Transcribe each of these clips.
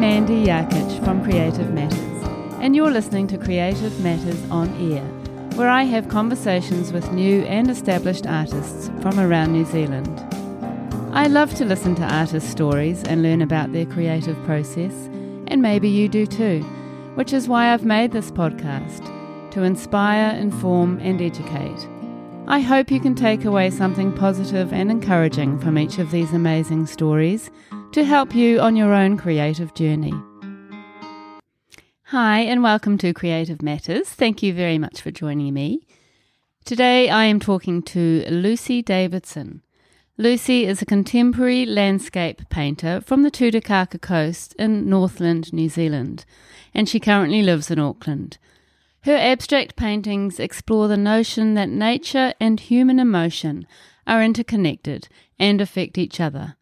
Mandy Yarkich from Creative Matters, and you're listening to Creative Matters on Air, where I have conversations with new and established artists from around New Zealand. I love to listen to artists' stories and learn about their creative process, and maybe you do too, which is why I've made this podcast to inspire, inform, and educate. I hope you can take away something positive and encouraging from each of these amazing stories to help you on your own creative journey. Hi, and welcome to Creative Matters. Thank you very much for joining me. Today I am talking to Lucy Davidson. Lucy is a contemporary landscape painter from the Tutukaka coast in Northland, New Zealand, and she currently lives in Auckland. Her abstract paintings explore the notion that nature and human emotion are interconnected and affect each other.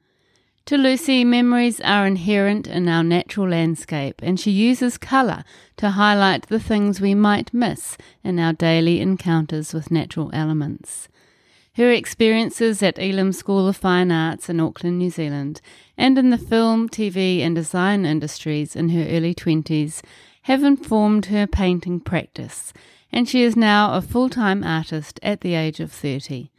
To Lucy, memories are inherent in our natural landscape, and she uses colour to highlight the things we might miss in our daily encounters with natural elements. Her experiences at Elam School of Fine Arts in Auckland, New Zealand, and in the film, TV, and design industries in her early 20s have informed her painting practice, and she is now a full time artist at the age of 30.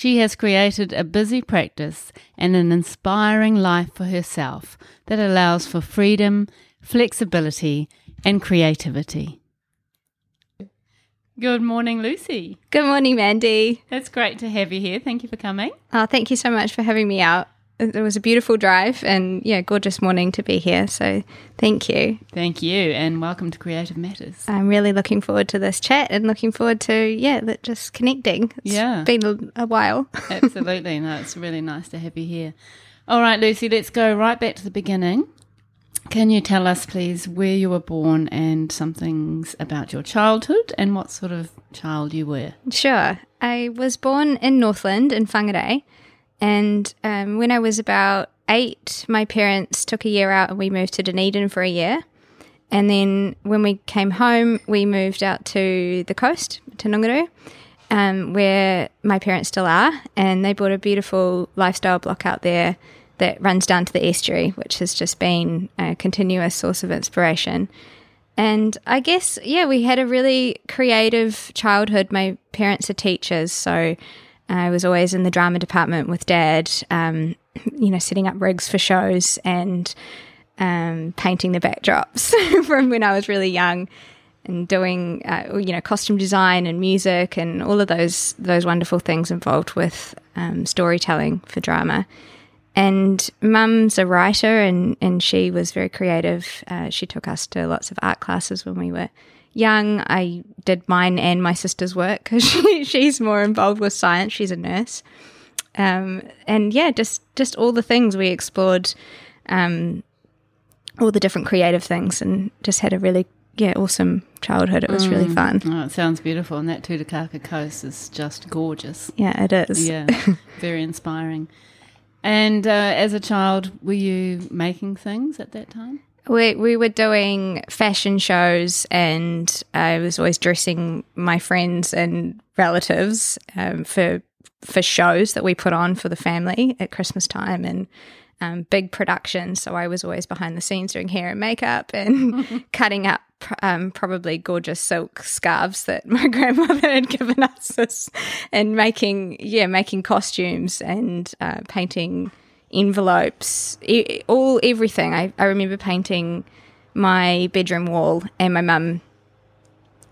She has created a busy practice and an inspiring life for herself that allows for freedom, flexibility, and creativity. Good morning, Lucy. Good morning, Mandy. It's great to have you here. Thank you for coming. Oh, thank you so much for having me out it was a beautiful drive and yeah, gorgeous morning to be here. So thank you. Thank you, and welcome to Creative Matters. I'm really looking forward to this chat and looking forward to yeah, just connecting. It's yeah, been a, a while. Absolutely, no, it's really nice to have you here. All right, Lucy, let's go right back to the beginning. Can you tell us, please, where you were born and some things about your childhood and what sort of child you were? Sure. I was born in Northland in Whangarei and um, when I was about eight, my parents took a year out and we moved to Dunedin for a year. And then when we came home, we moved out to the coast, to Ngunguru, um, where my parents still are. And they bought a beautiful lifestyle block out there that runs down to the estuary, which has just been a continuous source of inspiration. And I guess, yeah, we had a really creative childhood. My parents are teachers, so I was always in the drama department with dad, um, you know, setting up rigs for shows and um, painting the backdrops from when I was really young and doing, uh, you know, costume design and music and all of those those wonderful things involved with um, storytelling for drama. And mum's a writer and, and she was very creative. Uh, she took us to lots of art classes when we were young, I did mine and my sister's work because she, she's more involved with science. She's a nurse, um, and yeah, just just all the things we explored, um, all the different creative things, and just had a really yeah awesome childhood. It was mm. really fun. Oh, it sounds beautiful, and that Tutukaka coast is just gorgeous. Yeah, it is. Yeah, very inspiring. And uh, as a child, were you making things at that time? We, we were doing fashion shows, and I was always dressing my friends and relatives um, for for shows that we put on for the family at Christmas time and um, big productions. So I was always behind the scenes doing hair and makeup and cutting up um, probably gorgeous silk scarves that my grandmother had given us, and making yeah making costumes and uh, painting envelopes, e- all everything. I, I remember painting my bedroom wall, and my mum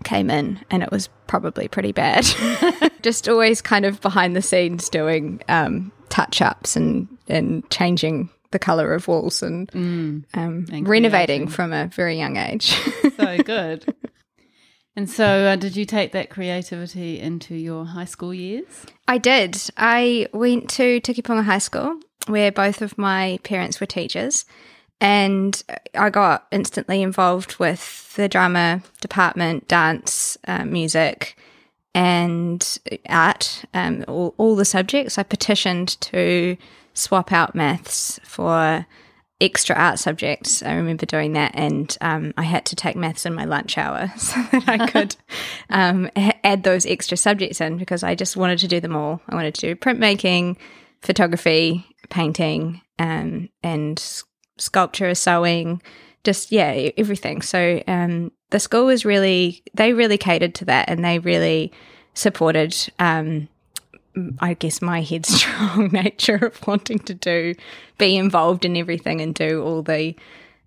came in, and it was probably pretty bad. Just always kind of behind the scenes doing um, touch ups and and changing the color of walls and, mm, um, and renovating from a very young age. so good. And so, uh, did you take that creativity into your high school years? I did. I went to Tikipunga High School where both of my parents were teachers. And I got instantly involved with the drama department, dance, uh, music, and art, um, all, all the subjects. I petitioned to swap out maths for extra art subjects. I remember doing that, and um, I had to take maths in my lunch hour so that I could um, add those extra subjects in because I just wanted to do them all. I wanted to do printmaking, photography, painting, um, and sculpture, sewing, just yeah, everything. So um, the school was really they really catered to that, and they really supported. Um, I guess my headstrong nature of wanting to do, be involved in everything and do all the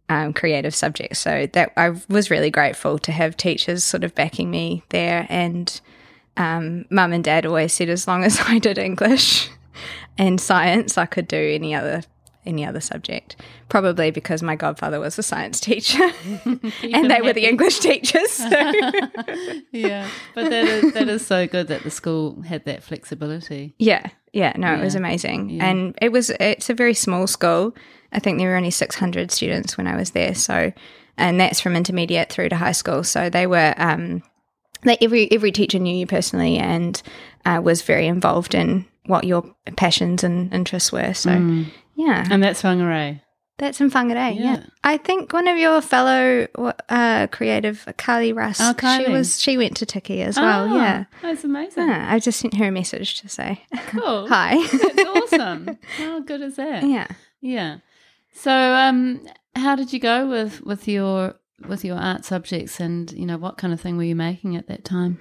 um, creative subjects. So that I was really grateful to have teachers sort of backing me there. And um, mum and dad always said as long as I did English and science, I could do any other any other subject. Probably because my godfather was a science teacher and they were the English teachers. So. yeah, but that is, that is so good that the school had that flexibility. Yeah, yeah, no, it was amazing, Yeah. and it was. It's a very small school. I think there were only six hundred students when I was there. So, and that's from intermediate through to high school. So they were. Um, they, every every teacher knew you personally and uh, was very involved in what your passions and interests were. So, Mm. yeah, And that's Whangarei. that's in Whangarei. Yeah. Yeah. I think one of your fellow uh, creative, Carly Russ, Oh, she was she went to Tiki as well. Oh, Yeah. That's amazing. Yeah, I just sent her a message to say Cool. hi. That's awesome. How good is that? yeah. Yeah. So, um, how did you go with with your with your art subjects, and you know what kind of thing were you making at that time?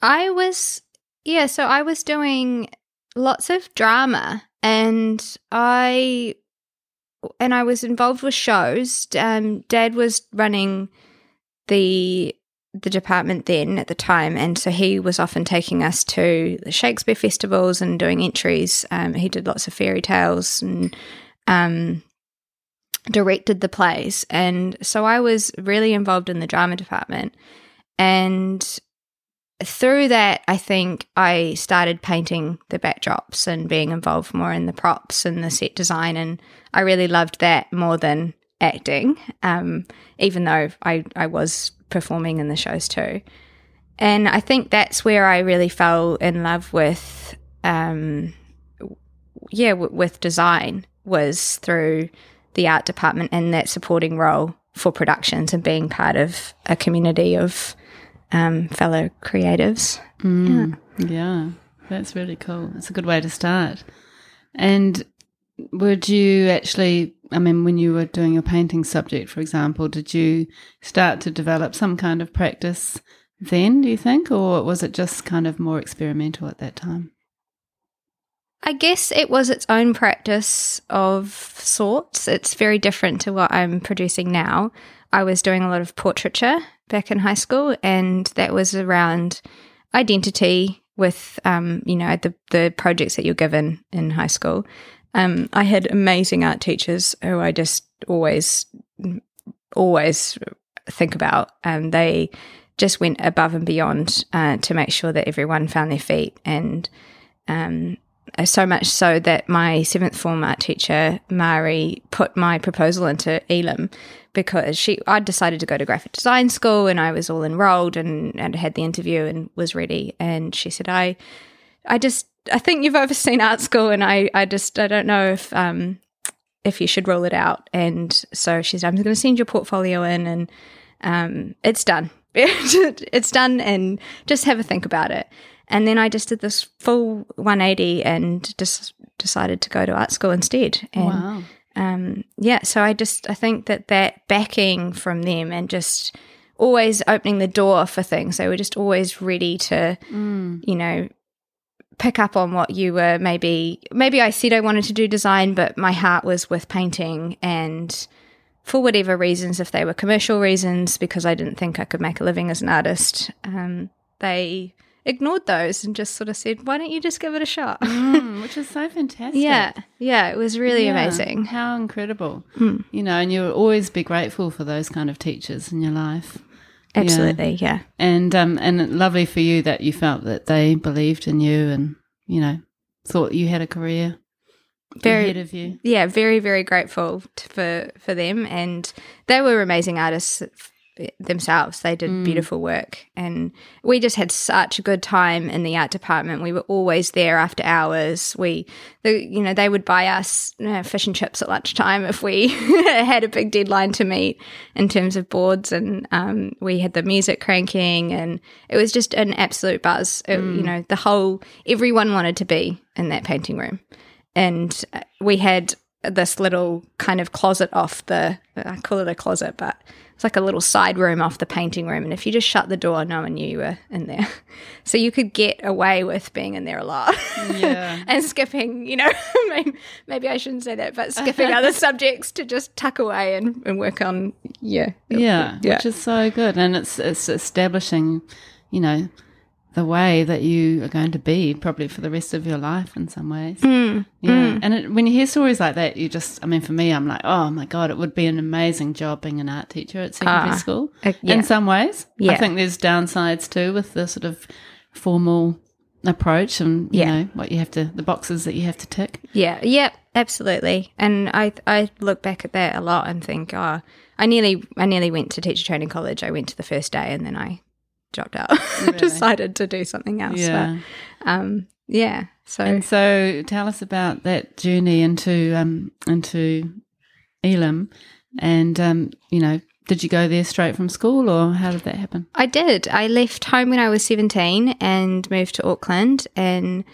I was, yeah, so I was doing lots of drama and I. And I was involved with shows. Um, Dad was running the the department then at the time, and so he was often taking us to the Shakespeare festivals and doing entries. Um, he did lots of fairy tales and um, directed the plays, and so I was really involved in the drama department. And through that, I think I started painting the backdrops and being involved more in the props and the set design. And I really loved that more than acting, um, even though I, I was performing in the shows too. And I think that's where I really fell in love with, um, yeah, w- with design was through the art department and that supporting role for productions and being part of a community of um, fellow creatives. Mm, yeah, that's really cool. It's a good way to start. And would you actually, I mean, when you were doing your painting subject, for example, did you start to develop some kind of practice then, do you think? Or was it just kind of more experimental at that time? I guess it was its own practice of sorts. It's very different to what I'm producing now. I was doing a lot of portraiture back in high school, and that was around identity with, um, you know, the, the projects that you're given in high school. Um, I had amazing art teachers who I just always, always think about. Um, they just went above and beyond uh, to make sure that everyone found their feet and um, so much so that my seventh form art teacher Mari put my proposal into Elam because she I decided to go to graphic design school and I was all enrolled and, and had the interview and was ready. And she said I I just I think you've overseen art school and I I just I don't know if um if you should roll it out. And so she said I'm going to send your portfolio in and um it's done. It's done and just have a think about it and then I just did this full 180 and just decided to go to art school instead. And wow. um, yeah, so I just I think that that backing from them and just always opening the door for things. They were just always ready to, Mm. you know, pick up on what you were maybe maybe I said I wanted to do design, but my heart was with painting and for whatever reasons, if they were commercial reasons, because I didn't think I could make a living as an artist, um, they ignored those and just sort of said, "Why don't you just give it a shot?" Mm, which is so fantastic. yeah, yeah, it was really Yeah, amazing. How incredible. Mm. You know, and you'll always be grateful for those kind of teachers in your life. Absolutely, yeah. And um and lovely for you that you felt that they believed in you and, you know, thought you had a career Very- ahead of you. yeah, very very grateful t- for for them, and they were amazing artists themselves. They did Mm. beautiful work, and we just had such a good time in the art department. We were always there after hours. We, the, you know, they would buy us you know, fish and chips at lunchtime if we had a big deadline to meet in terms of boards, and um, we had the music cranking, and it was just an absolute buzz. It- you know, the whole everyone wanted to be in that painting room and uh, we had this little kind of closet off the I call it a closet, but it's like a little side room off the painting room. And if you just shut the door, no one knew you were in there. So you could get away with being in there a lot. Yeah. and skipping, you know, maybe, maybe I shouldn't say that, but skipping other subjects to just tuck away and, and work on, yeah. Yeah, Yeah. which is so good, and it's it's establishing, you know, the way that you are going to be probably for the rest of your life in some ways. Mm, Yeah, and it, when you hear stories like that, you just, I mean, for me, I'm like, oh my god, it would be an amazing job being an art teacher at secondary Ah, school. uh, yeah. In some ways, I think there's downsides too with the sort of formal approach and you Yeah. know what you have to, the boxes that you have to tick. Yeah, yeah, absolutely. And I I look back at that a lot and think, oh, I nearly I nearly went to teacher training college. I went to the first day and then I dropped out. Decided to do something else. Yeah. But, um yeah. So And so, tell us about that journey into um, into Elam, and um, you know, did you go there straight from school, or how did that happen? I did. I left home when I was 17 and moved to Auckland and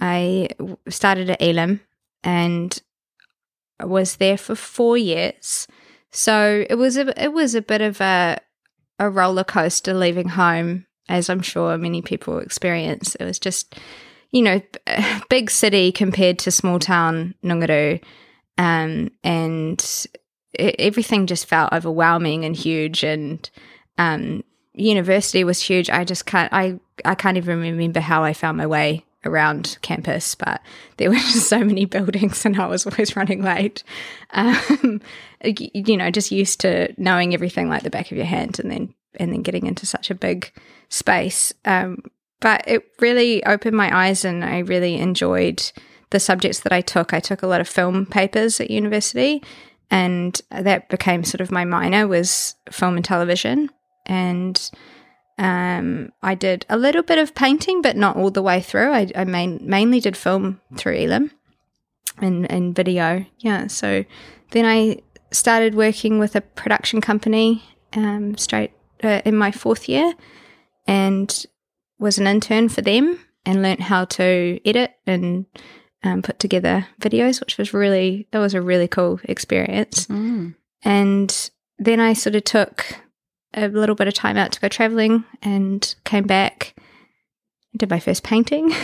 I started at Elam and was there for 4 years. So it was a it was a bit of a a roller coaster leaving home as I'm sure many people experience. It was just you know, big city compared to small town Ngunguru. Um, and e- everything just felt overwhelming and huge and um, university was huge. I just can't. I I can't even remember how I found my way around campus, but there were just so many buildings, and I was always running late. Um, you know, just used to knowing everything like the back of your hand, and then and then getting into such a big space. Um, but it really opened my eyes, and I really enjoyed the subjects that I took. I took a lot of film papers at university, and that became sort of my minor was film and television and um, I did a little bit of painting, but not all the way through. I, I main, mainly did film through Elam and, and video. Yeah. So then I started working with a production company um, straight uh, in my fourth year and was an intern for them and learnt how to edit and um, put together videos, which was really, that was a really cool experience. Mm. And then I sort of took a little bit of time out to go traveling and came back. Did my first painting.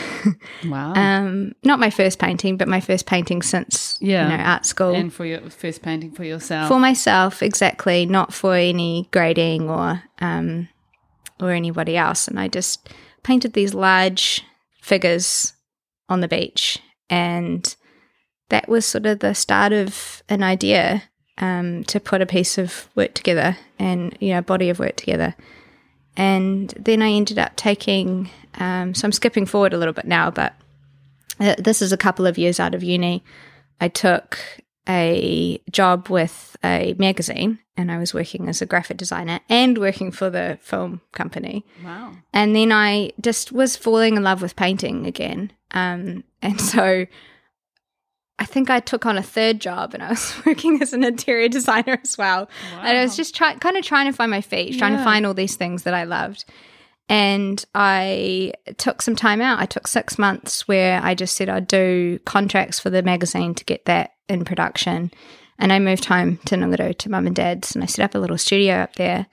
Wow. um, not my first painting, but my first painting since Yeah. you know art school and for your first painting for yourself. for myself exactly, not for any grading or um, or anybody else. And I just painted these large figures on the beach, and that was sort of the start of an idea um, to put a piece of work together and you know a body of work together. And then I ended up taking. Um, so I'm skipping forward a little bit now, but uh, this is a couple of years out of uni. I took a job with a magazine and I was working as a graphic designer and working for the film company. wow. And then I just was falling in love with painting again. Um, and so I think I took on a third job and I was working as an interior designer as well. And I was just trying, kind of trying to find my feet, trying to find all these things that I loved. And I took some time out. I took six months where I just said I'd do contracts for the magazine to get that in production. And I moved home to Ngunguru to mum and dad's and I set up a little studio up there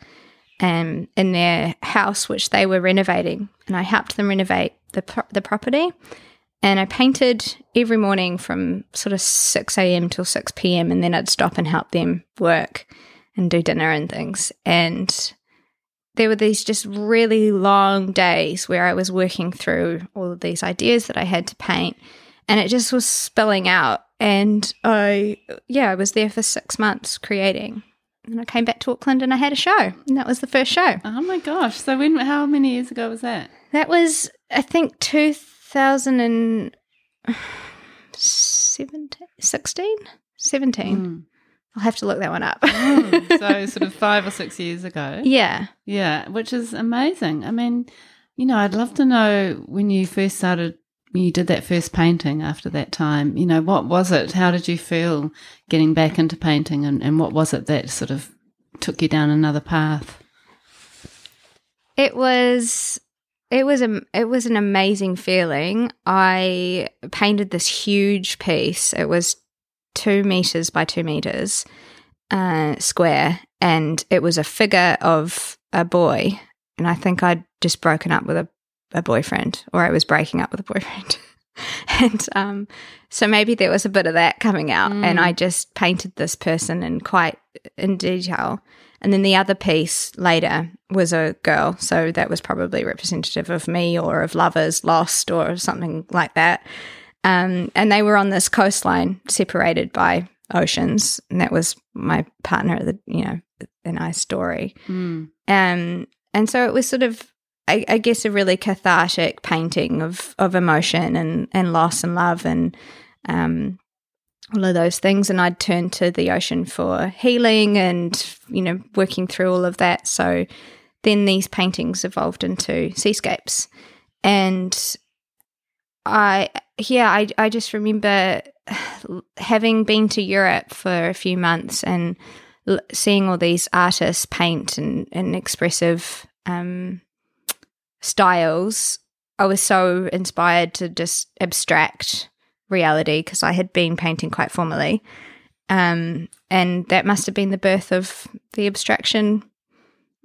um, in their house, which they were renovating. And I helped them renovate the, pro- the property. And I painted every morning from sort of 6 a.m. till 6 p.m. And then I'd stop and help them work and do dinner and things. And there were these just really long days where I was working through all of these ideas that I had to paint. And it just was spilling out. And I, yeah, I was there for six months creating. And I came back to Auckland and I had a show. And that was the first show. Oh my gosh. So when how many years ago was that? That was, I think, 2017, 16, 17. Mm. I'll have to look that one up. Mm. so sort of five or six years ago. yeah. Yeah, which is amazing. I mean, you know, I'd love to know when you first started, when you did that first painting after that time, you know, what was it? How did you feel getting back into painting and, and what was it that sort of took you down another path? It was it was a it was an amazing feeling. I painted this huge piece. It was two meters by two meters uh, square, and it was a figure of a boy. And I think I'd just broken up with a, a boyfriend, or I was breaking up with a boyfriend. and um, so maybe there was a bit of that coming out, mm. and I just painted this person in quite in detail. And then the other piece later was a girl, so that was probably representative of me or of lovers lost or something like that. Um, and they were on this coastline, separated by oceans, and that was my partner. The you know, a nice story. Mm. Um, and so it was sort of I, I, guess a really cathartic painting of of emotion and and loss and love and um, all of those things. And I'd turn to the ocean for healing and you know working through all of that. So then these paintings evolved into seascapes, and I yeah I I just remember having been to Europe for a few months and seeing all these artists paint and, and expressive um, styles, I was so inspired to just abstract reality because I had been painting quite formally. Um, and that must have been the birth of the abstraction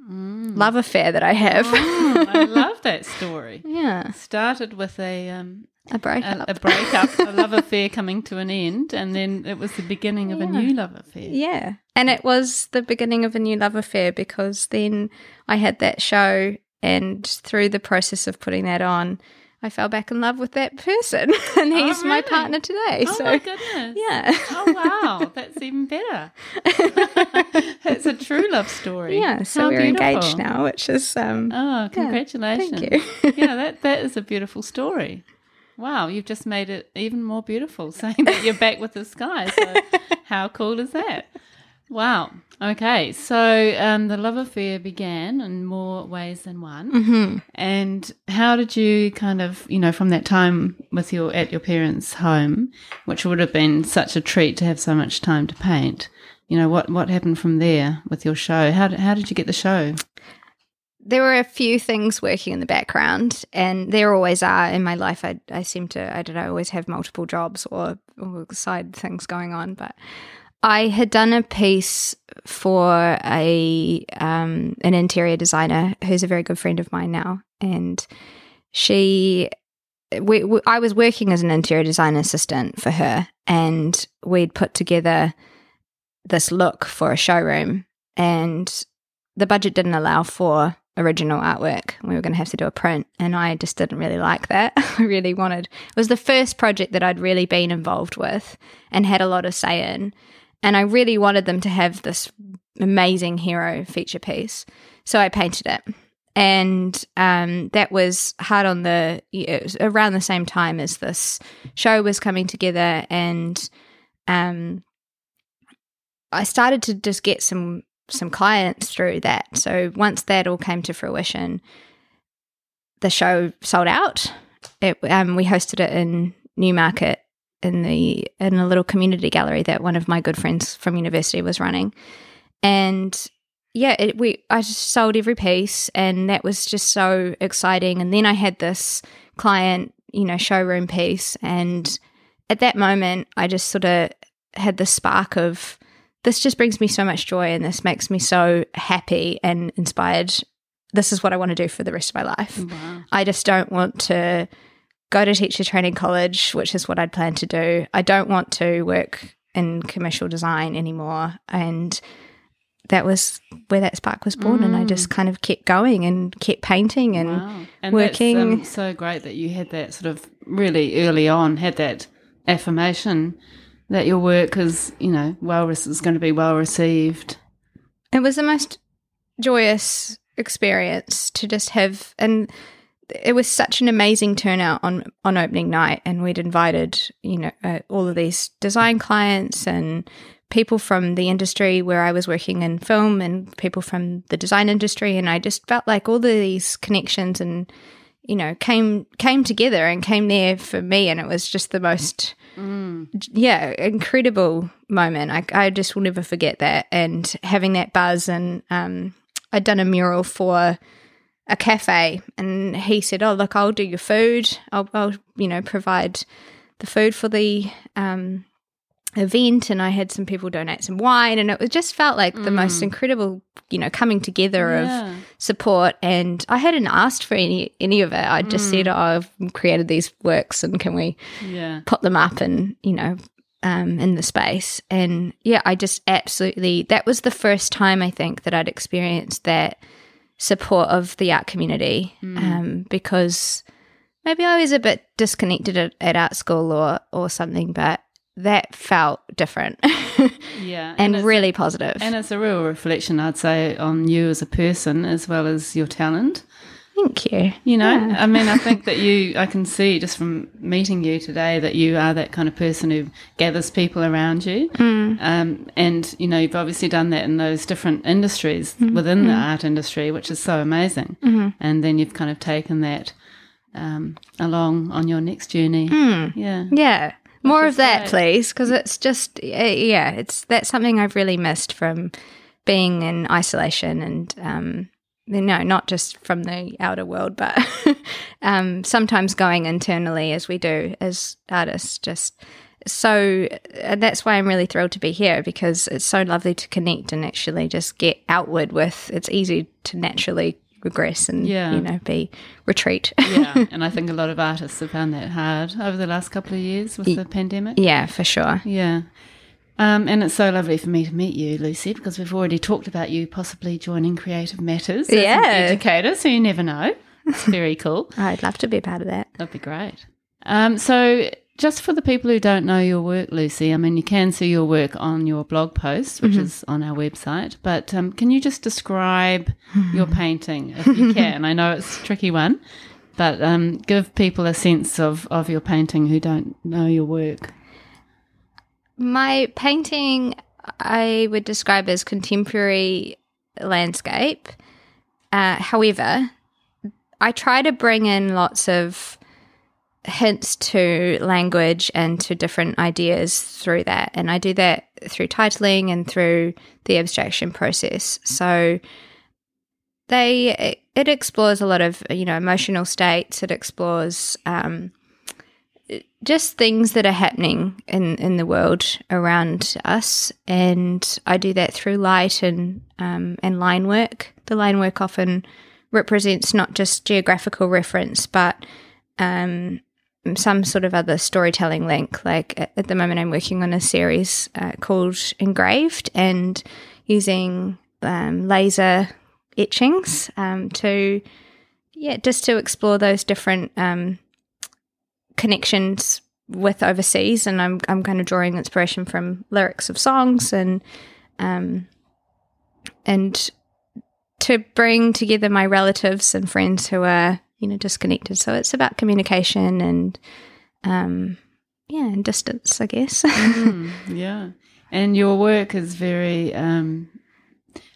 mm. love affair that I have. Oh, I love that story. Yeah. Started with a um, a breakup, a, a breakup, a love affair coming to an end, and then it was the beginning of yeah. a new love affair. Yeah, and it was the beginning of a new love affair because then I had that show and through the process of putting that on, I fell back in love with that person, and oh, he's oh, really? my partner today. Oh so, my goodness! Yeah. oh wow, that's even better. it's a true love story. Yeah. So How we're beautiful. engaged now, which is um. Oh, congratulations! Yeah, thank you. yeah, that that is a beautiful story. Wow, you've just made it even more beautiful, saying that you're back with this guy. So, how cool is that? Wow. Okay. So um, the love affair began in more ways than one. Mm-hmm. And how did you kind of, you know, from that time with your at your parents' home, which would have been such a treat to have so much time to paint, you know, what what happened from there with your show? How did, how did you get the show? There were a few things working in the background, and there always are in my life. I, I seem to, I don't know, always have multiple jobs or, or side things going on, but I had done a piece for a um, an interior designer who's a very good friend of mine now, and she, we, we, I was working as an interior design assistant for her, and we'd put together this look for a showroom, and the budget didn't allow for original artwork. We were going to have to do a print, and I just didn't really like that. I really wanted it was the first project that I'd really been involved with and had a lot of say in. And I really wanted them to have this amazing hero feature piece. So I painted it. And um, that was hard on the, was around the same time as this show was coming together. And um, I started to just get some some clients through that. So once that all came to fruition, the show sold out. It, um, we hosted it in Newmarket in the in a little community gallery that one of my good friends from university was running, and yeah, it, we I just sold every piece, and that was just so exciting. And then I had this client, you know, showroom piece, and at that moment, I just sort of had the spark of this just brings me so much joy, and this makes me so happy and inspired. This is what I want to do for the rest of my life. Wow. I just don't want to go to teacher training college, which is what I'd planned to do. I don't want to work in commercial design anymore. And that was where that spark was born. Mm. And I mm. just kind of kept going and kept painting and, wow. and working. Um, so great that you had that sort of really early on, had that affirmation that your work is, you know, well is going to be well received. It was the most joyous experience to just have and it was such an amazing turnout on on opening night, and we'd invited you know uh, all of these design clients and people from the industry where I was working in film and people from the design industry, and I just felt like all of these connections and you know came came together and came there for me, and it was just the most mm. yeah incredible moment. I I just will never forget that, and having that buzz, and um, I'd done a mural for a cafe and he said, "Oh, look, I'll do your food. I'll, I'll you know, provide the food for the um, event and I had some people donate some wine and it just felt like the most incredible, you know, coming together Yeah. of support and I hadn't asked for any any of it. I just said, Oh, I've created these works and can we Yeah. put them up and, you know, um, in the space. And yeah, I just absolutely that was the first time I think that I'd experienced that support of the art community. Um, because maybe I was a bit disconnected at, at art school or or something, but that felt different Yeah. and it's- really positive. And it's a real reflection, I'd say, on you as a person as well as your talent. Thank you. You know, I mean, I think that you, I can see just from meeting you today that you are that kind of person who gathers people around you. Um, and, you know, you've obviously done that in those different industries within the art industry, which is so amazing. And then you've kind of taken that um, along on your next journey. Yeah. Yeah. More of that, great. please, because it's just uh, yeah, it's that's something I've really missed from being in isolation and um, know, not just from the outer world, but um, sometimes going internally as we do as artists. Just so uh, that's why I'm really thrilled to be here because it's so lovely to connect and actually just get outward with. It's easy to naturally regress and Yeah. you know be retreat. yeah. And I think a lot of artists have found that hard over the last couple of years with the pandemic. yeah, for sure. Yeah. Um, and it's so lovely for me to meet you, Lucy, because we've already talked about you possibly joining Creative Matters as Yeah. an educator, so you never know. It's very cool. I'd love to be a part of that. That'd be great. Um, so, just for the people who don't know your work, Lucy, I mean, you can see your work on your blog post, which is on our website. But um, can you just describe your painting, if you can? I know it's a tricky one, but um, give people a sense of, of your painting who don't know your work. My painting, I would describe as contemporary landscape. Uh, however, I try to bring in lots of hints to language and to different ideas through that. And I do that through titling and through the abstraction process. So they it explores a lot of you know emotional states. It explores um, just things that are happening in in the world around us, and I do that through light and um, and line work. The line work often represents not just geographical reference, but um, some sort of other storytelling link. Like at, at the moment, I'm working on a series uh, called Engraved and using um, laser etchings um, to, yeah, just to explore those different um, connections with overseas. And I'm I'm kind of drawing inspiration from lyrics of songs and um, and to bring together my relatives and friends who are you know disconnected. So it's about communication and um, yeah, and distance, I guess. Mm, yeah, and your work is very. Um,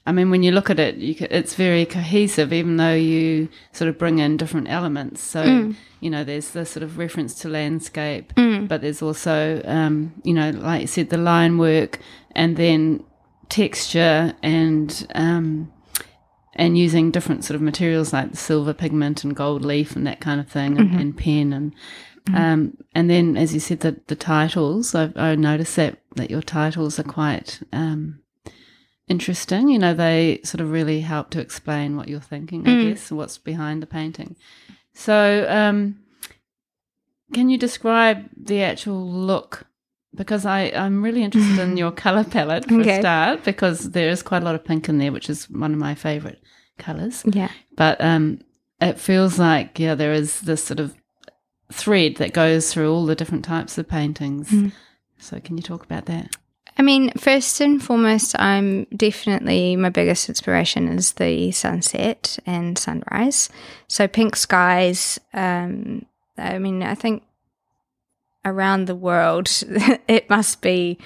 I mean, when you look at it, you ca it's very cohesive, even though you sort of bring in different elements. So, you know, there's the sort of reference to landscape, but there's also, um, you know, like you said, the line work, and then texture and um, and using different sort of materials like the silver pigment and gold leaf and that kind of thing, and, and pen and um, and then, as you said, the the titles. I, I noticed that that your titles are quite um, interesting. You know, they sort of really help to explain what you're thinking. I guess what's behind the painting. So, um, can you describe the actual look? Because I, I'm really interested in your color palette for Okay. a start, because there is quite a lot of pink in there, which is one of my favorite colors yeah. but um, it feels like yeah there is this sort of thread that goes through all the different types of paintings so can you talk about that I mean, first and foremost, I'm definitely my biggest inspiration is the sunset and sunrise. So pink skies. Um, I mean, I think around the world, it must be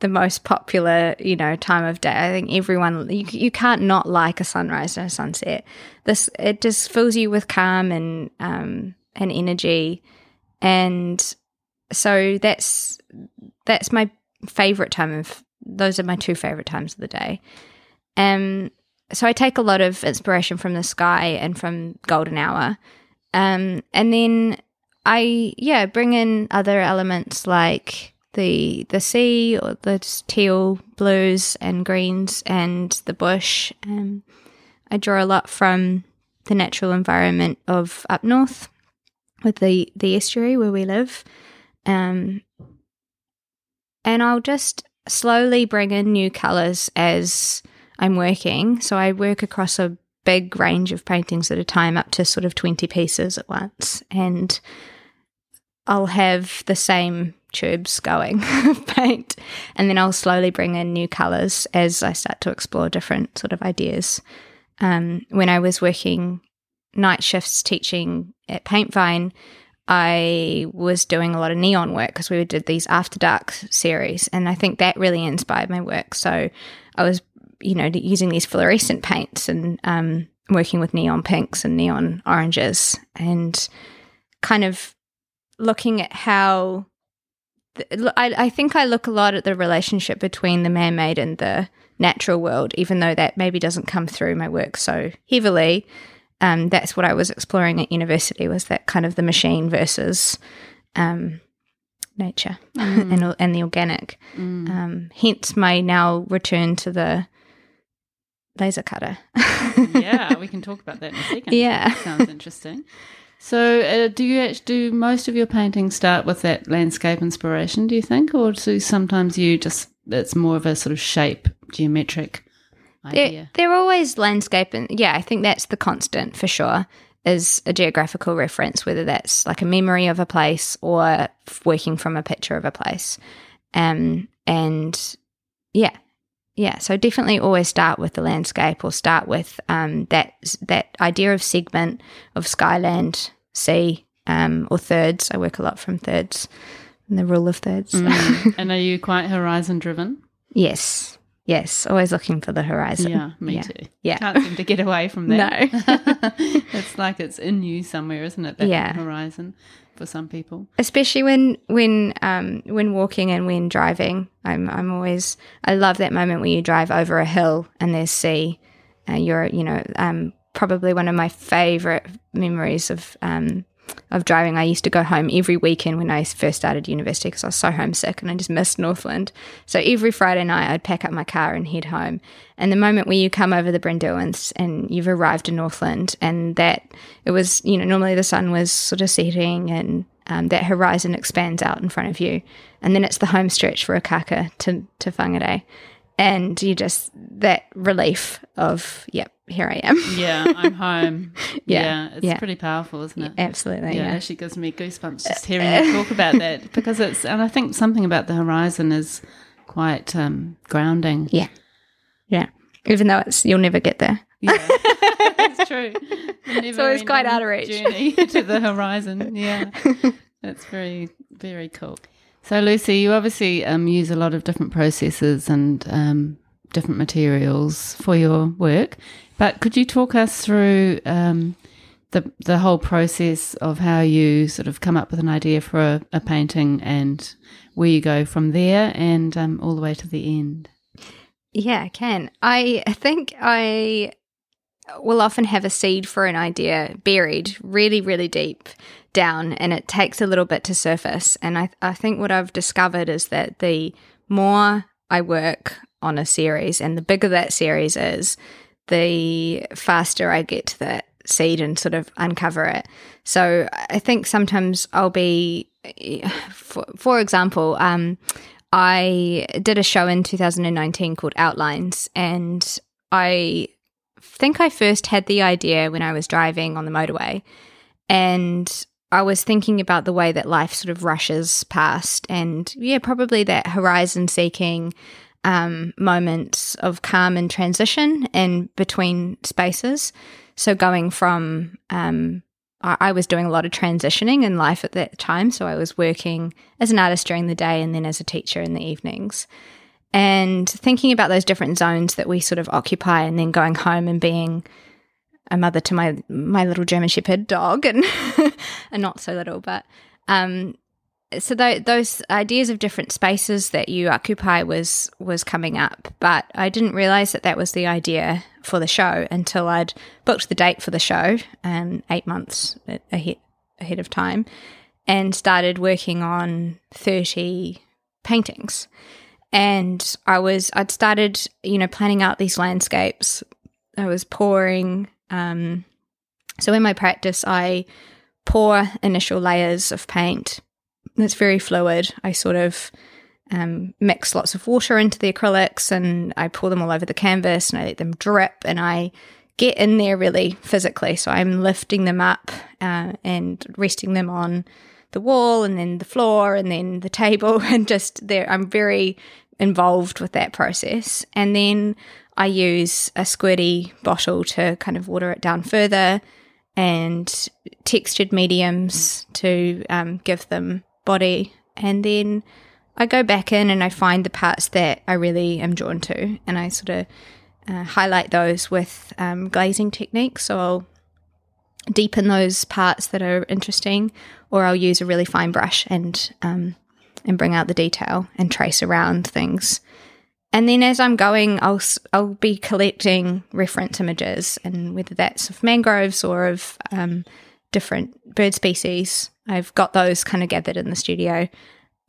the most popular, you know, time of day. I think everyone you you can't not like a sunrise and a sunset. This it just fills you with calm and um and energy, and so that's that's my favorite time of those are my two favorite times of the day. Um so I take a lot of inspiration from the sky and from golden hour. Um and then I yeah, bring in other elements like the the sea or the teal blues and greens and the bush. Um, I draw a lot from the natural environment of up north with the the estuary where we live. Um, and I'll just slowly bring in new colors as I'm working. So I work across a big range of paintings at a time, up to sort of 20 pieces at once. And I'll have the same tubes going of paint, and then I'll slowly bring in new colors as I start to explore different sort of ideas. Um, when I was working night shifts teaching at Paintvine, I was doing a lot of neon work because we did these after dark series, and I think that really inspired my work. So I was, you know, using these fluorescent paints and um, working with neon pinks and neon oranges, and kind of looking at how. I, I think I look a lot at the relationship between the man made and the natural world, even though that maybe doesn't come through my work so heavily um, that's what I was exploring at university was that kind of the machine versus um, nature mm. and and the organic. Mm. Um, hence my now return to the laser cutter. yeah, we can talk about that in a second. Yeah, that sounds interesting. So, uh, do you do most of your paintings start with that landscape inspiration? Do you think, or do sometimes you just it's more of a sort of shape geometric? Idea. They're, they're always landscape, and yeah, I think that's the constant for sure. Is a geographical reference, whether that's like a memory of a place or working from a picture of a place. Um, and yeah, yeah. So definitely always start with the landscape or start with um, that that idea of segment of skyland, sea, um, or thirds. I work a lot from thirds, and the rule of thirds. Mm. and are you quite horizon driven? yes. Yes, always looking for the horizon. Yeah, me yeah. too. Yeah. Can't seem to get away from that. No. it's like it's in you somewhere, isn't it? That yeah. horizon for some people. Especially when when um when walking and when driving. I'm I'm always I love that moment when you drive over a hill and there's sea. and you're you know, um probably one of my favorite memories of um of driving. I used to go home every weekend when I first started university because I was so homesick and I just missed Northland. So every Friday night I'd pack up my car and head home. And the moment where you come over the Brynderwyns and you've arrived in Northland and that it was, you know, normally the sun was sort of setting and um, that horizon expands out in front of you. And then it's the home stretch for Okaka to, to Whangarei and you just that relief of yep here i am. Yeah i'm home. Yeah, yeah it's yeah. pretty powerful isn't it? Yeah, absolutely yeah, yeah. she gives me goosebumps just hearing you talk about that because it's and i think something about the horizon is quite um, grounding. Yeah yeah. Even though it's you'll never get there. Yeah it's true. So it's always quite out of reach. journey to the horizon. Yeah that's very very cool. So, Lucy, you obviously um, use a lot of different processes and um, different materials for your work, but could you talk us through um, the the whole process of how you sort of come up with an idea for a, a painting and where you go from there and um, all the way to the end? Yeah, I can. I think I will often have a seed for an idea buried really, really deep down and it takes a little bit to surface. And I, I think what I've discovered is that the more I work on a series and the bigger that series is, the faster I get to that seed and sort of uncover it. So I think sometimes I'll be, for, for example, um, I did a show in 2019 called Outlines, and I think I first had the idea when I was driving on the motorway. And I was thinking about the way that life sort of rushes past, and yeah, probably that horizon seeking um, moments of calm and transition and between spaces. So going from, um, I, I was doing a lot of transitioning in life at that time. So I was working as an artist during the day and then as a teacher in the evenings. And thinking about those different zones that we sort of occupy, and then going home and being a mother to my my little German Shepherd dog, and and not so little, but um, so th- those ideas of different spaces that you occupy was was coming up, but I didn't realize that that was the idea for the show until I'd booked the date for the show, um, eight months ahead ahead of time, and started working on thirty paintings. And I was, I'd started, you know, planning out these landscapes. I was pouring. Um, so in my practice, I pour initial layers of paint. It's very fluid. I sort of um, mix lots of water into the acrylics and I pour them all over the canvas and I let them drip and I get in there really physically. So I'm lifting them up uh, and resting them on the wall and then the floor and then the table and just there. I'm very involved with that process. And then I use a squirty bottle to kind of water it down further and textured mediums to um, give them body. And then I go back in and I find the parts that I really am drawn to and I sort of uh, highlight those with um, glazing techniques. So I'll deepen those parts that are interesting or I'll use a really fine brush and um, and bring out the detail and trace around things. And then as I'm going, I'll I'll be collecting reference images, and whether that's of mangroves or of um, different bird species, I've got those kind of gathered in the studio,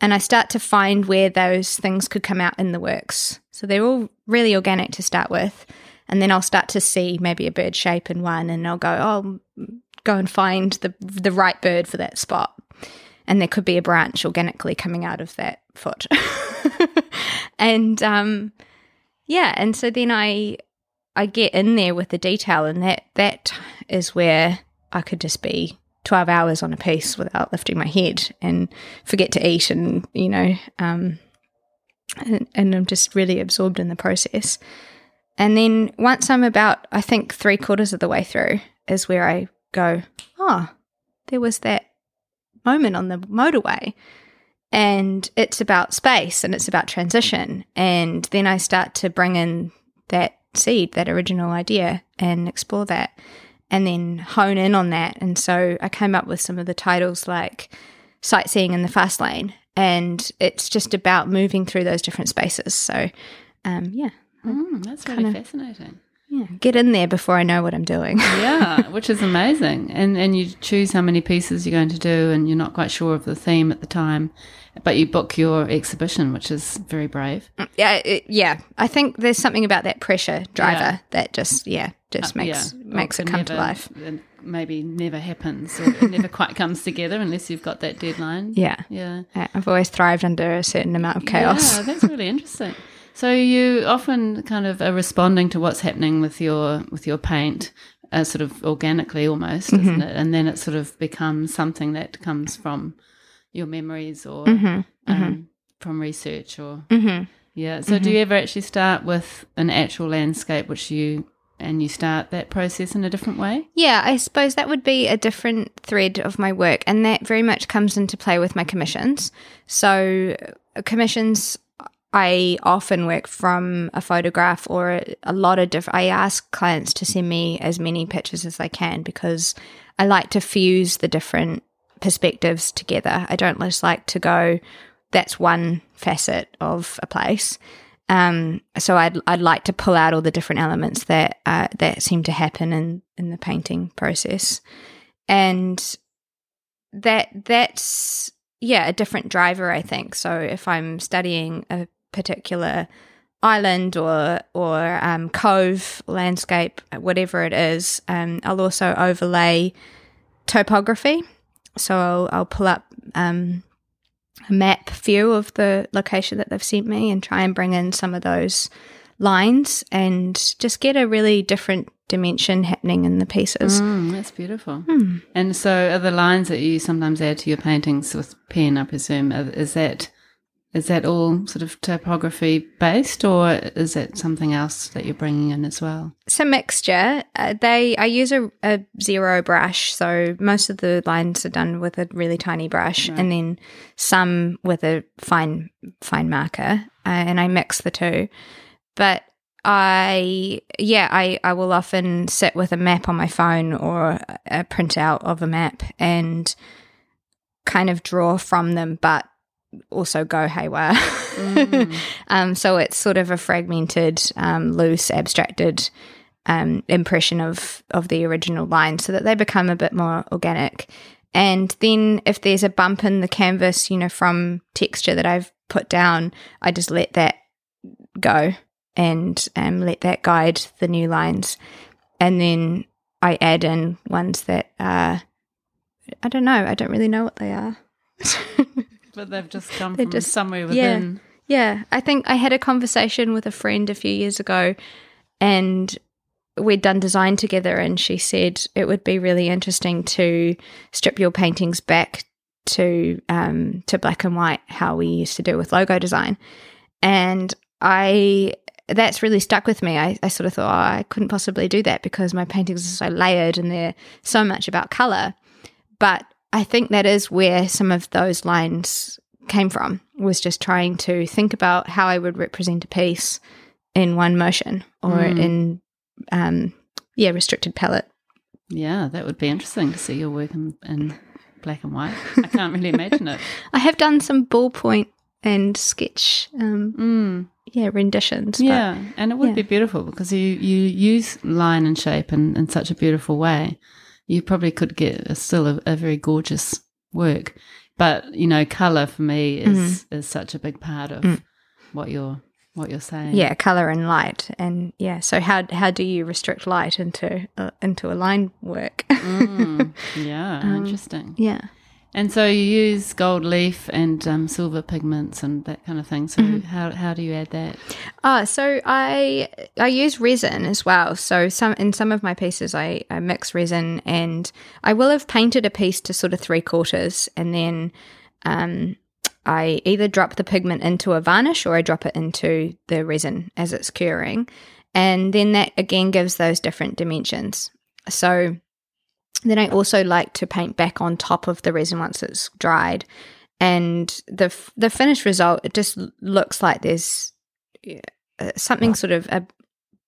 and I start to find where those things could come out in the works. So they're all really organic to start with, and then I'll start to see maybe a bird shape in one, and I'll go, oh, go and find the the right bird for that spot and there could be a branch organically coming out of that foot. and um, yeah, and so then I I get in there with the detail, and that that is where I could just be 12 hours on a piece without lifting my head and forget to eat and you know um, and, and i'm just really absorbed in the process and then once i'm about i think three quarters of the way through is where i go oh there was that moment on the motorway. And it's about space and it's about transition. And then I start to bring in that seed, that original idea, and explore that and then hone in on that. And so I came up with some of the titles like Sightseeing in the Fast Lane. And it's just about moving through those different spaces. So, um, yeah. Mm, that's really kinda, fascinating yeah, get in there before I know what I'm doing. yeah, which is amazing. And and you choose how many pieces you're going to do, and you're not quite sure of the theme at the time, but you book your exhibition, which is very brave. Mm, yeah, it, yeah. I think there's something about that pressure driver yeah. that just yeah just uh, makes yeah. makes it come never, to life. Maybe never happens, or it never quite comes together unless you've got that deadline. Yeah, yeah. I've always thrived under a certain amount of chaos. Yeah, that's really interesting. So you often kind of are responding to what's happening with your with your paint, uh, sort of organically almost, mm-hmm. isn't it? And then it sort of becomes something that comes from your memories or mm-hmm. Um, mm-hmm. from research or mm-hmm. yeah. So do mm-hmm. you ever actually start with an actual landscape, which you and you start that process in a different way? Yeah, I suppose that would be a different thread of my work, and that very much comes into play with my commissions. So, commissions I often work from a photograph or a lot of different. I ask clients to send me as many pictures as they can because I like to fuse the different perspectives together. I don't just like to go, that's one facet of a place. Um, so I'd I'd like to pull out all the different elements that uh, that seem to happen in in the painting process, and that that's yeah a different driver I think. So if I'm studying a particular island or or um, cove landscape, whatever it is. Um, I'll also overlay topography, so I'll, I'll pull up um, a map view of the location that they've sent me and try and bring in some of those lines and just get a really different dimension happening in the pieces. Mm, that's beautiful. Mm. And so, are the lines that you sometimes add to your paintings with pen? I presume is that is that all sort of topography based, or is it something else that you're bringing in as well? It's a mixture. Uh, they I use a, a, zero brush, so most of the lines are done with a really tiny brush, right. and then some with a fine fine marker, uh, and I mix the two. But I yeah I I will often sit with a map on my phone or a printout of a map and kind of draw from them, but also go haywire. Mm. um, so it's sort of a fragmented, um, loose, abstracted um, impression of of the original line, so that they become a bit more organic. And then if there's a bump in the canvas, you know, from texture that I've put down, I just let that go and um, let that guide the new lines. And then I add in ones that are, I don't know, I don't really know what they are. But they've just come from just- somewhere yeah. within. Yeah, I think I had a conversation with a friend a few years ago and we'd done design together and she said it would be really interesting to strip your paintings back to um to black and white how we used to do with logo design. And I that's really stuck with me. I, I sort of thought oh, I couldn't possibly do that because my paintings are so layered and they're so much about color. But I think that is where some of those lines came from was just trying to think about how I would represent a piece in one motion or Mm. in um yeah restricted palette. Yeah, that would be interesting to see your work in, in black and white. I can't really imagine it. I have done some ballpoint and sketch um Mm, yeah renditions. but- yeah, and it would yeah. be beautiful because you, you use line and shape in, in such a beautiful way. You probably could get a, still a, a very gorgeous work. But, you know, colour for me is, is such a big part of Mm. what you're what you're saying. yeah, color and light, and yeah. So how how do you restrict light into uh, into a line work? Mm, yeah, Um, interesting. yeah, And so you use gold leaf and um, silver pigments and that kind of thing. So Mm-hmm. how how do you add that? Ah, so I I use resin as well. So some in some of my pieces I, I mix resin and I will have painted a piece to sort of three quarters and then um I either drop the pigment into a varnish or I drop it into the resin as it's curing. And then that again gives those different dimensions. So then I also like to paint back on top of the resin once it's dried. And the f- the finished result it just looks like there's uh, something sort of a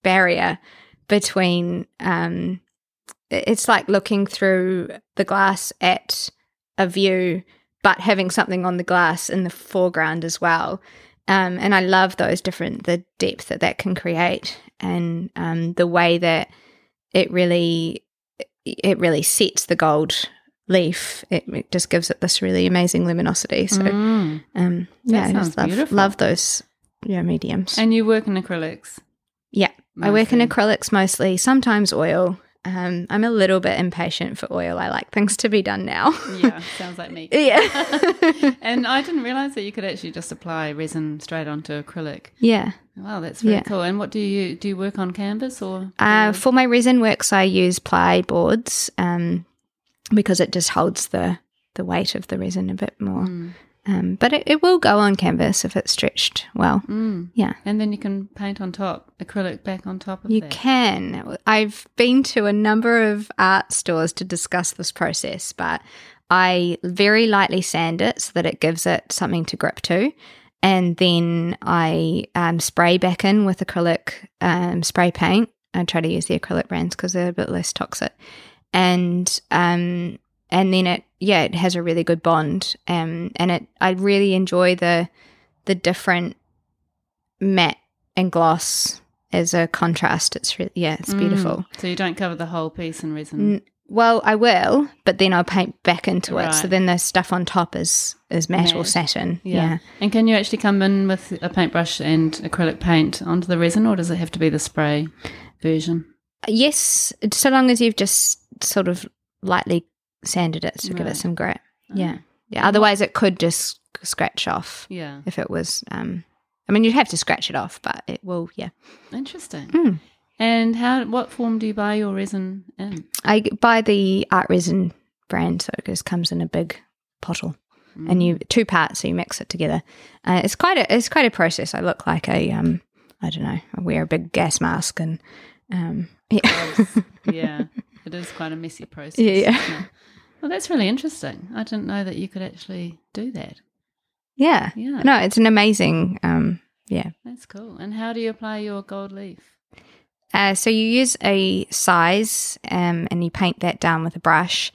barrier between um it's like looking through the glass at a view but having something on the glass in the foreground as well um and i love those different the depth that that can create and um the way that it really it really sets the gold leaf it, it just gives it this really amazing luminosity so Mm. um yeah i just love, beautiful. love those yeah mediums And you work in acrylics. yeah I work in acrylics mostly, sometimes oil. Um, I'm a little bit impatient for oil. I like things to be done now. Yeah, sounds like me. yeah. And I didn't realize that you could actually just apply resin straight onto acrylic. yeah. Wow, that's very Yeah. cool. And what do you do? You work on canvas or? Uh, for my resin works, I use ply boards um, because it just holds the, the weight of the resin a bit more. Mm, Um, but it, it will go on canvas if it's stretched well. mm. Yeah. And then you can paint on top, acrylic back on top of it. You that. can. I've been to a number of art stores to discuss this process, but I very lightly sand it so that it gives it something to grip to. And then I um, spray back in with acrylic um, spray paint. I try to use the acrylic brands because they're a bit less toxic. And um, and then it yeah it has a really good bond. Um, and it I really enjoy the the different matte and gloss as a contrast. It's really yeah, it's beautiful. Mm. So you don't cover the whole piece in resin. N- Well, I will, but then I'll paint back into it. So then the stuff on top is is matte, or satin. Yeah. Yeah. And can you actually come in with a paintbrush and acrylic paint onto the resin, or does it have to be the spray version? Yes, so long as you've just sort of lightly sanded it to give it some grit. Oh. Yeah. Yeah. Otherwise, it could just scratch off Yeah. if it was. Um, I mean, you'd have to scratch it off, but it will. Yeah. Interesting. Mm. And how? What form do you buy your resin in? I buy the ArtResin brand, so it just comes in a big bottle. and you two parts, so you mix it together. Uh, it's quite a it's quite a process. I look like a um I don't know. I wear a big gas mask and um yeah yeah, it is quite a messy process. Yeah, yeah. Well, that's really interesting. I didn't know that you could actually do that. yeah Yeah. no, it's an amazing um yeah. That's cool. And how do you apply your gold leaf? Uh, so you use a size um and you paint that down with a brush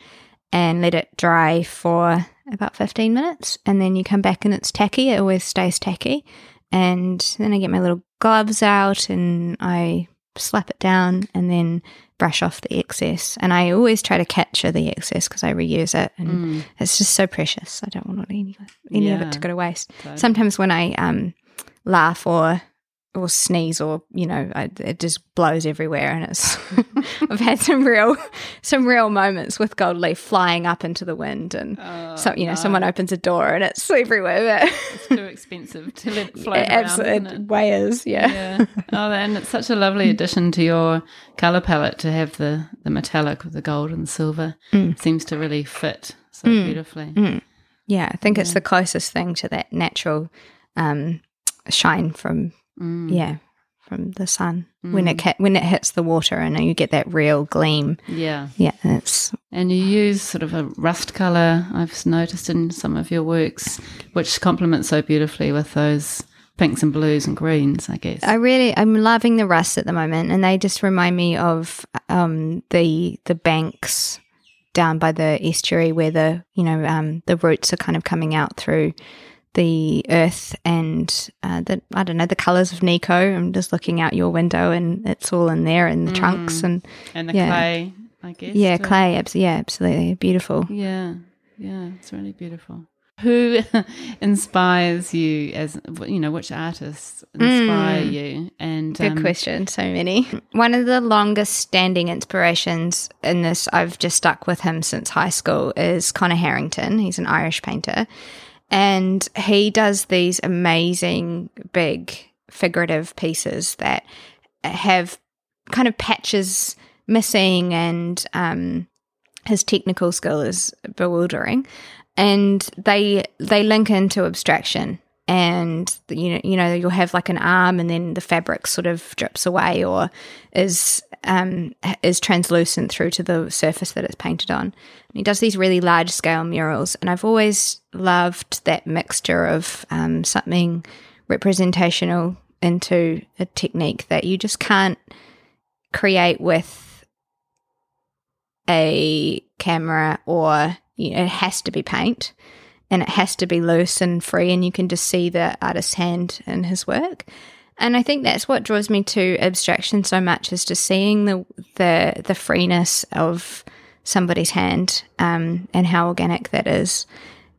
and let it dry for about 15 minutes and then you come back and it's tacky it always stays tacky and then i get my little gloves out and i slap it down, and then brush off the excess. And I always try to capture the excess because I reuse it, and it's just so precious. I don't want any any of it to go to waste. Totally. Sometimes when I um, laugh or or sneeze or you know I, it just blows everywhere and it's I've had some real some real moments with gold leaf flying up into the wind and Oh, so you know no. someone opens a door and it's everywhere but It's too expensive to let it float it around, absolutely it? is yeah. yeah. Oh, and it's such a lovely addition to your color palette to have the the metallic with the gold and silver. Mm. Seems to really fit so beautifully. Yeah, I think it's the closest thing to that natural um, shine from Mm. yeah from the sun when it ca- when it hits the water and you get that real gleam. Yeah. Yeah, it's And you use sort of a rust color, I've noticed in some of your works, which complements so beautifully with those pinks and blues and greens, I guess. I really I'm loving the rust at the moment, and they just remind me of um, the the banks down by the estuary where the you know um, the roots are kind of coming out through the earth and uh, the I don't know the colors of Nico. I'm just looking out your window, and it's all in there, in the trunks and and the yeah. clay, I guess. yeah, too. clay. abs- Yeah, absolutely beautiful. Yeah, yeah, it's really beautiful. Who inspires you as you know? Which artists inspire you? And Good um, question. So many. One of the longest standing inspirations in this, I've just stuck with him since high school, is Conor Harrington. He's an Irish painter. And he does these amazing, big, figurative pieces that have kind of patches missing, and um, his technical skill is bewildering. And they they link into abstraction and you know you know you'll have like an arm and then the fabric sort of drips away or is um, is translucent through to the surface that it's painted on. And he does these really large scale murals, and I've always loved that mixture of um, something representational into a technique that you just can't create with a camera or you know, it has to be paint and it has to be loose and free and you can just see the artist's hand in his work and i think that's what draws me to abstraction so much is just seeing the the the freeness of somebody's hand um, and how organic that is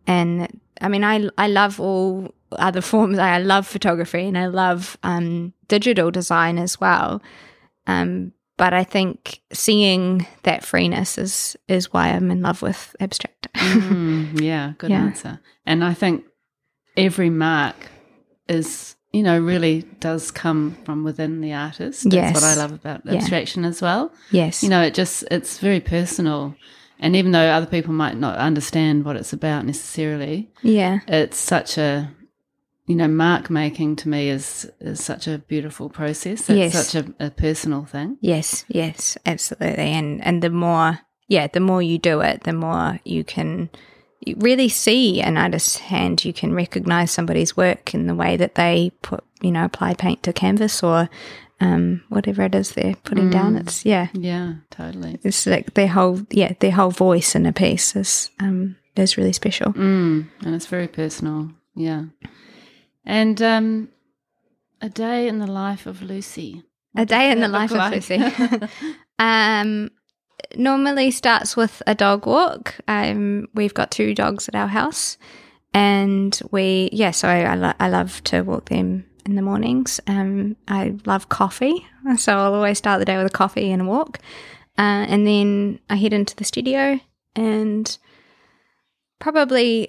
and i mean i i love all other forms i love photography and i love um, digital design as well um, but I think seeing that freeness is is why I'm in love with abstract. Mm, yeah, good Yeah. answer. And I think every mark is, you know, really does come from within the artist. That's Yes. what I love about Yeah. abstraction as well. yes. You know, it just it's very personal. And even though other people might not understand what it's about necessarily, yeah. it's such a you know, mark making to me is is such a beautiful process. It's Yes. such a, a personal thing. Yes. Yes. Absolutely. And and the more yeah, the more you do it, the more you can you really see an artist's hand. You can recognize somebody's work in the way that they put you know apply paint to canvas or um, whatever it is they're putting down. It's yeah. Yeah, totally. It's like their whole yeah their whole voice in a piece is um is really special. Mm, and it's very personal. Yeah. And um, a day in the life of Lucy. A day in the life look of? Lucy. um, normally starts with a dog walk. Um, we've got two dogs at our house, and we yeah. So I I, lo- I love to walk them in the mornings. Um, I love coffee, so I'll always start the day with a coffee and a walk, uh, and then I head into the studio and probably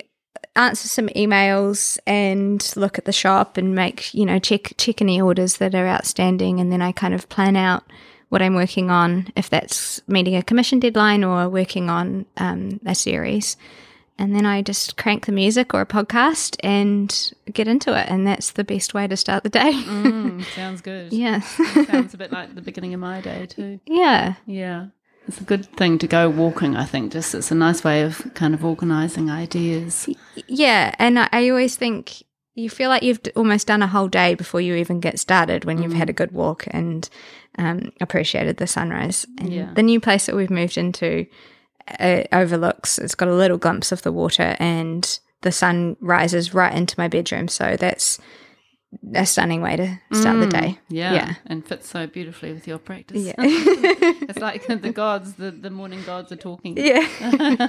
answer some emails and look at the shop and make you know check check any orders that are outstanding and then I kind of plan out what I'm working on if that's meeting a commission deadline or working on um, a series and then I just crank the music or a podcast and get into it and that's the best way to start the day Mm, sounds good. yeah sounds a bit like the beginning of my day too. yeah Yeah. It's a good thing to go walking, I think. Just it's a nice way of kind of organizing ideas. Yeah, and I, I always think you feel like you've almost done a whole day before you even get started when you've had a good walk and um, appreciated the sunrise. And Yeah. the new place that we've moved into uh, overlooks. It's got a little glimpse of the water, and the sun rises right into my bedroom. So that's a stunning way to start the day. Yeah, Yeah. and fits so beautifully with your practice. Yeah. it's like the gods, the, the morning gods are talking. Yeah.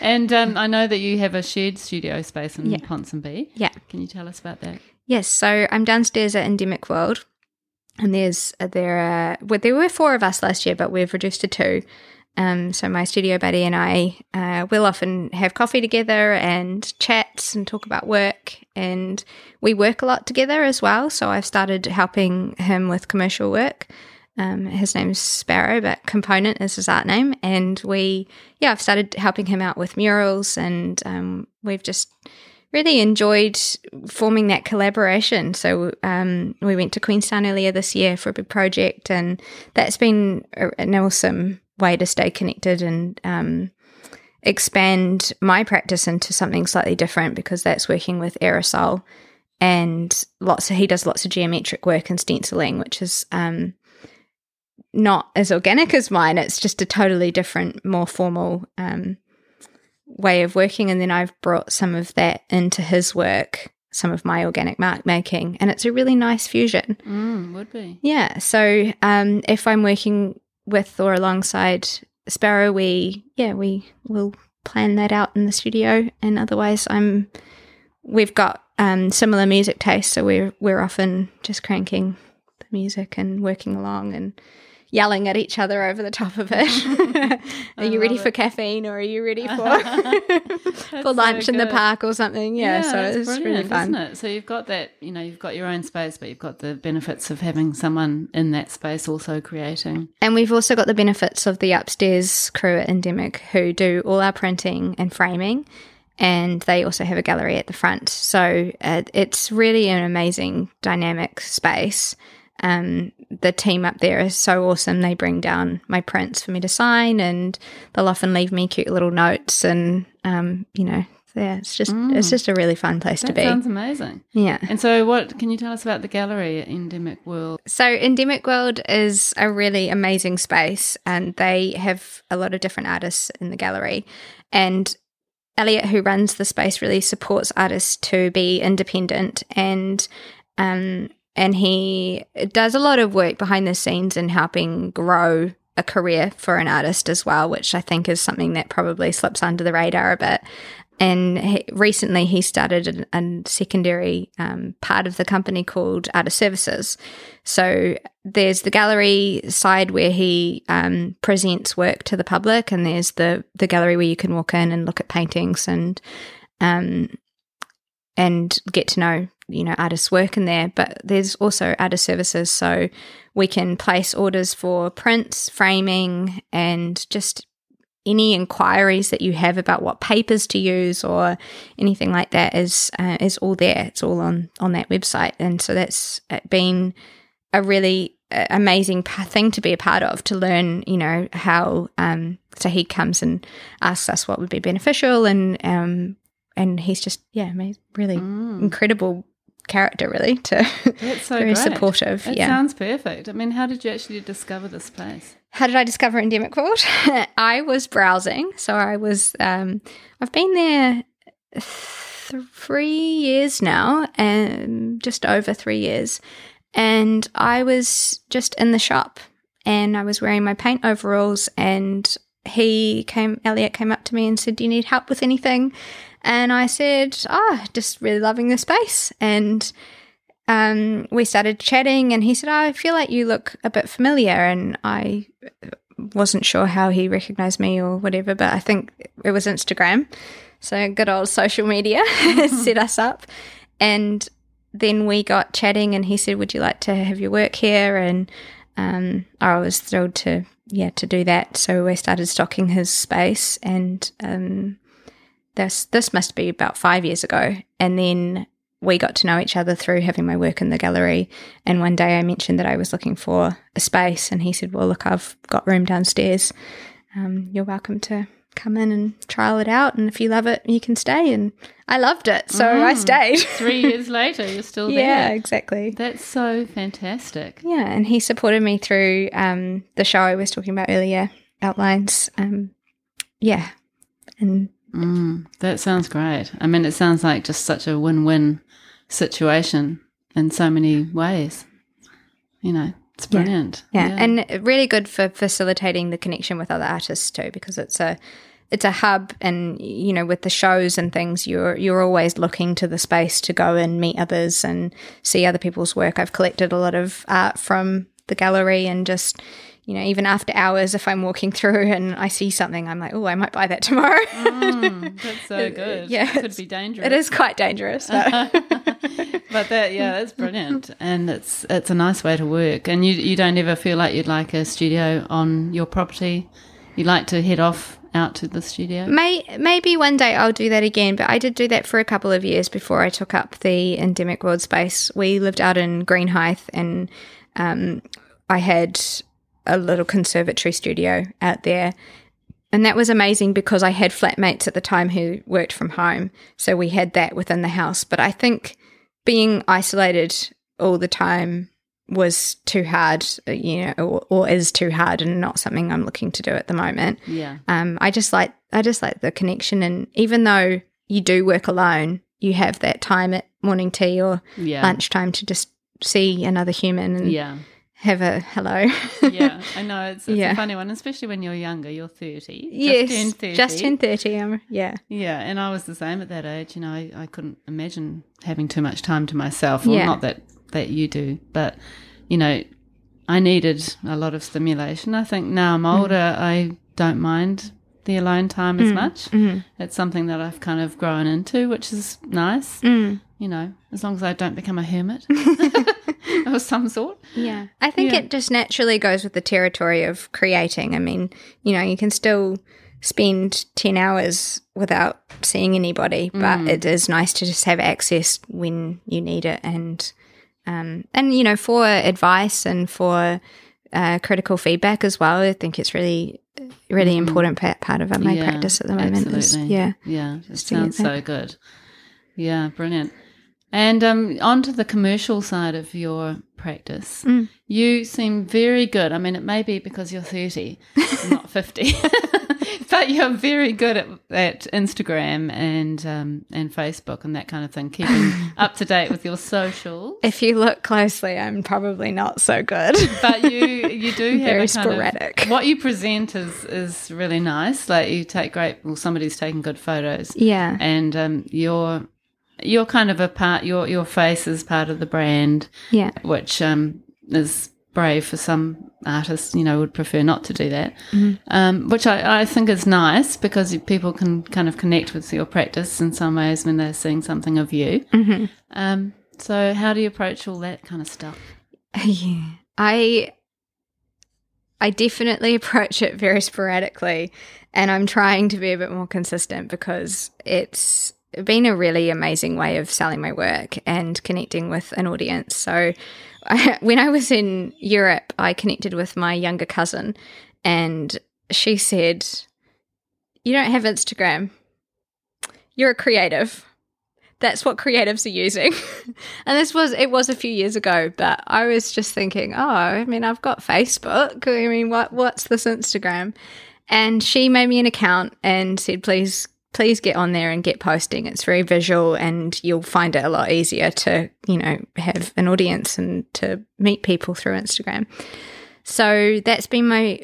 and um, I know that you have a shared studio space in Yeah. Ponsonby. Yeah. Can you tell us about that? Yes, so I'm downstairs at Endemic World, and there's there are well, there were four of us last year, but we've reduced to two. Um, so my studio buddy and I uh, will often have coffee together and chats and talk about work, and we work a lot together as well. So I've started helping him with commercial work. Um, his name's Sparrow, but Component is his art name, and we yeah I've started helping him out with murals, and um, we've just really enjoyed forming that collaboration. So um, we went to Queenstown earlier this year for a big project, and that's been an awesome way to stay connected and um, expand my practice into something slightly different because that's working with aerosol and lots of he does lots of geometric work and stenciling, which is um, not as organic as mine. It's just a totally different, more formal um, way of working. And then I've brought some of that into his work, some of my organic mark making, and it's a really nice fusion. Mm, would be. Yeah. So um, if I'm working with or alongside Sparrow, we yeah we will plan that out in the studio, and otherwise I'm we've got um, similar music tastes, so we're we're often just cranking the music and working along and yelling at each other over the top of it. are you ready love for caffeine or are you ready for for so lunch in the park or something? Yeah, so that's it's really fun. isn't it? So you've got that, you know, you've got your own space, but you've got the benefits of having someone in that space also creating. And we've also got the benefits of the upstairs crew at Endemic who do all our printing and framing. And they also have a gallery at the front. So uh, it's really an amazing dynamic space. Um, the team up there is so awesome. They bring down my prints for me to sign, and they'll often leave me cute little notes. And um, you know, yeah, it's just it's just a really fun place to be. That be. sounds amazing. yeah. And so, what can you tell us about the gallery at Endemic World? So, Endemic World is a really amazing space, and they have a lot of different artists in the gallery. And Elliot, who runs the space, really supports artists to be independent and um, and he does a lot of work behind the scenes in helping grow a career for an artist as well, which I think is something that probably slips under the radar a bit. And he, recently, he started an- a secondary um, part of the company called Artist Services. So there's the gallery side where he um, presents work to the public, and there's the the gallery where you can walk in and look at paintings and um, and get to know you know artists' work in there. But there's also artist services, so we can place orders for prints, framing, and just any inquiries that you have about what papers to use or anything like that is uh, is all there. It's all on on that website, and so that's been a really uh, amazing thing to be a part of to learn. You know how um, so he comes and asks us what would be beneficial, and um, and he's just yeah, really incredible character, really to so very great. supportive. It yeah. sounds perfect. I mean, how did you actually discover this place? How did I discover Endemic World? I was browsing. So I was, um, I've been there th- three years now, and just over three years. And I was just in the shop and I was wearing my paint overalls. And he came, Elliot came up to me and said, Do you need help with anything? And I said, Ah, just really loving the space. And um, we started chatting, and he said, I feel like you look a bit familiar. And I wasn't sure how he recognized me or whatever, but I think it was Instagram. So good old social media set us up. And then we got chatting, and he said, Would you like to have your work here? And um, I was thrilled to, yeah, to do that. So we started stocking his space, and um, this this must be about five years ago. And then we got to know each other through having my work in the gallery. And one day I mentioned that I was looking for a space, and he said, "Well, look, I've got room downstairs. Um, you're welcome to come in and trial it out, and if you love it, you can stay." And I loved it, so I stayed. Three years later, you're still there. yeah, exactly. That's so fantastic. Yeah, and he supported me through um, the show I was talking about earlier, outlines. Um, yeah, and Mm, that sounds great. I mean, it sounds like just such a win win situation. in so many ways. You know, it's brilliant. Yeah. and really good for facilitating the connection with other artists too, because it's a it's a hub, and you know, with the shows and things, you're you're always looking to the space to go and meet others and see other people's work. I've collected a lot of art from the gallery and just you know, even after hours, if I'm walking through and I see something, I'm like, oh, I might buy that tomorrow. mm, that's so good. yeah, it could be dangerous. It is quite dangerous, but, but that yeah, that's brilliant, and it's it's a nice way to work. And you you don't ever feel like you'd like a studio on your property. You like to head off out to the studio. May maybe one day I'll do that again, but I did do that for a couple of years before I took up the endemic world space. We lived out in Greenhithe, and um, I had a little conservatory studio out there. And that was amazing because I had flatmates at the time who worked from home. So we had that within the house. But I think being isolated all the time was too hard, you know, or, or, is too hard and not something I'm looking to do at the moment. Yeah. Um, I just like I just like the connection and even though you do work alone, you have that time at morning tea or yeah. lunchtime to just see another human and yeah have a hello. yeah, I know it's, it's yeah. a funny one, especially when you're younger. You're thirty. Yes, just turned thirty. Just turned thirty. Um, yeah. Yeah, and I was the same at that age. You know, I, I couldn't imagine having too much time to myself. Well, yeah. not that that you do, but you know, I needed a lot of stimulation. I think now I'm older, mm. I don't mind the alone time as mm. much. Mm. It's something that I've kind of grown into, which is nice. Mm. You know, as long as I don't become a hermit. of some sort. Yeah. I think yeah. it just naturally goes with the territory of creating. I mean, you know, you can still spend 10 hours without seeing anybody, but mm. it is nice to just have access when you need it and um and you know, for advice and for uh, critical feedback as well. I think it's really really mm. important part of my yeah, practice at the moment. Is, yeah. Yeah. It sounds so good. Yeah, brilliant. And um, on to the commercial side of your practice. Mm. You seem very good. I mean, it may be because you're 30, not 50, but you're very good at, at Instagram and um, and Facebook and that kind of thing, keeping up to date with your socials. If you look closely, I'm probably not so good. but you you do have very sporadic. Of, what you present is is really nice. Like you take great. Well, somebody's taking good photos. Yeah, and um, you're you're kind of a part. Your your face is part of the brand. Yeah, which um, is brave for some artists. You know, would prefer not to do that. Mm-hmm. Um, which I, I think is nice because people can kind of connect with your practice in some ways when they're seeing something of you. Mm-hmm. Um, so how do you approach all that kind of stuff? Yeah, I I definitely approach it very sporadically, and I'm trying to be a bit more consistent because it's been a really amazing way of selling my work and connecting with an audience. So, I, when I was in Europe, I connected with my younger cousin, and she said, You don't have Instagram. You're a creative. That's what creatives are using. and this was, it was a few years ago, but I was just thinking, oh, I mean, I've got Facebook. I mean, what, what's this Instagram? And she made me an account and said, please please get on there and get posting. It's very visual and you'll find it a lot easier to, you know, have an audience and to meet people through Instagram. So that's been my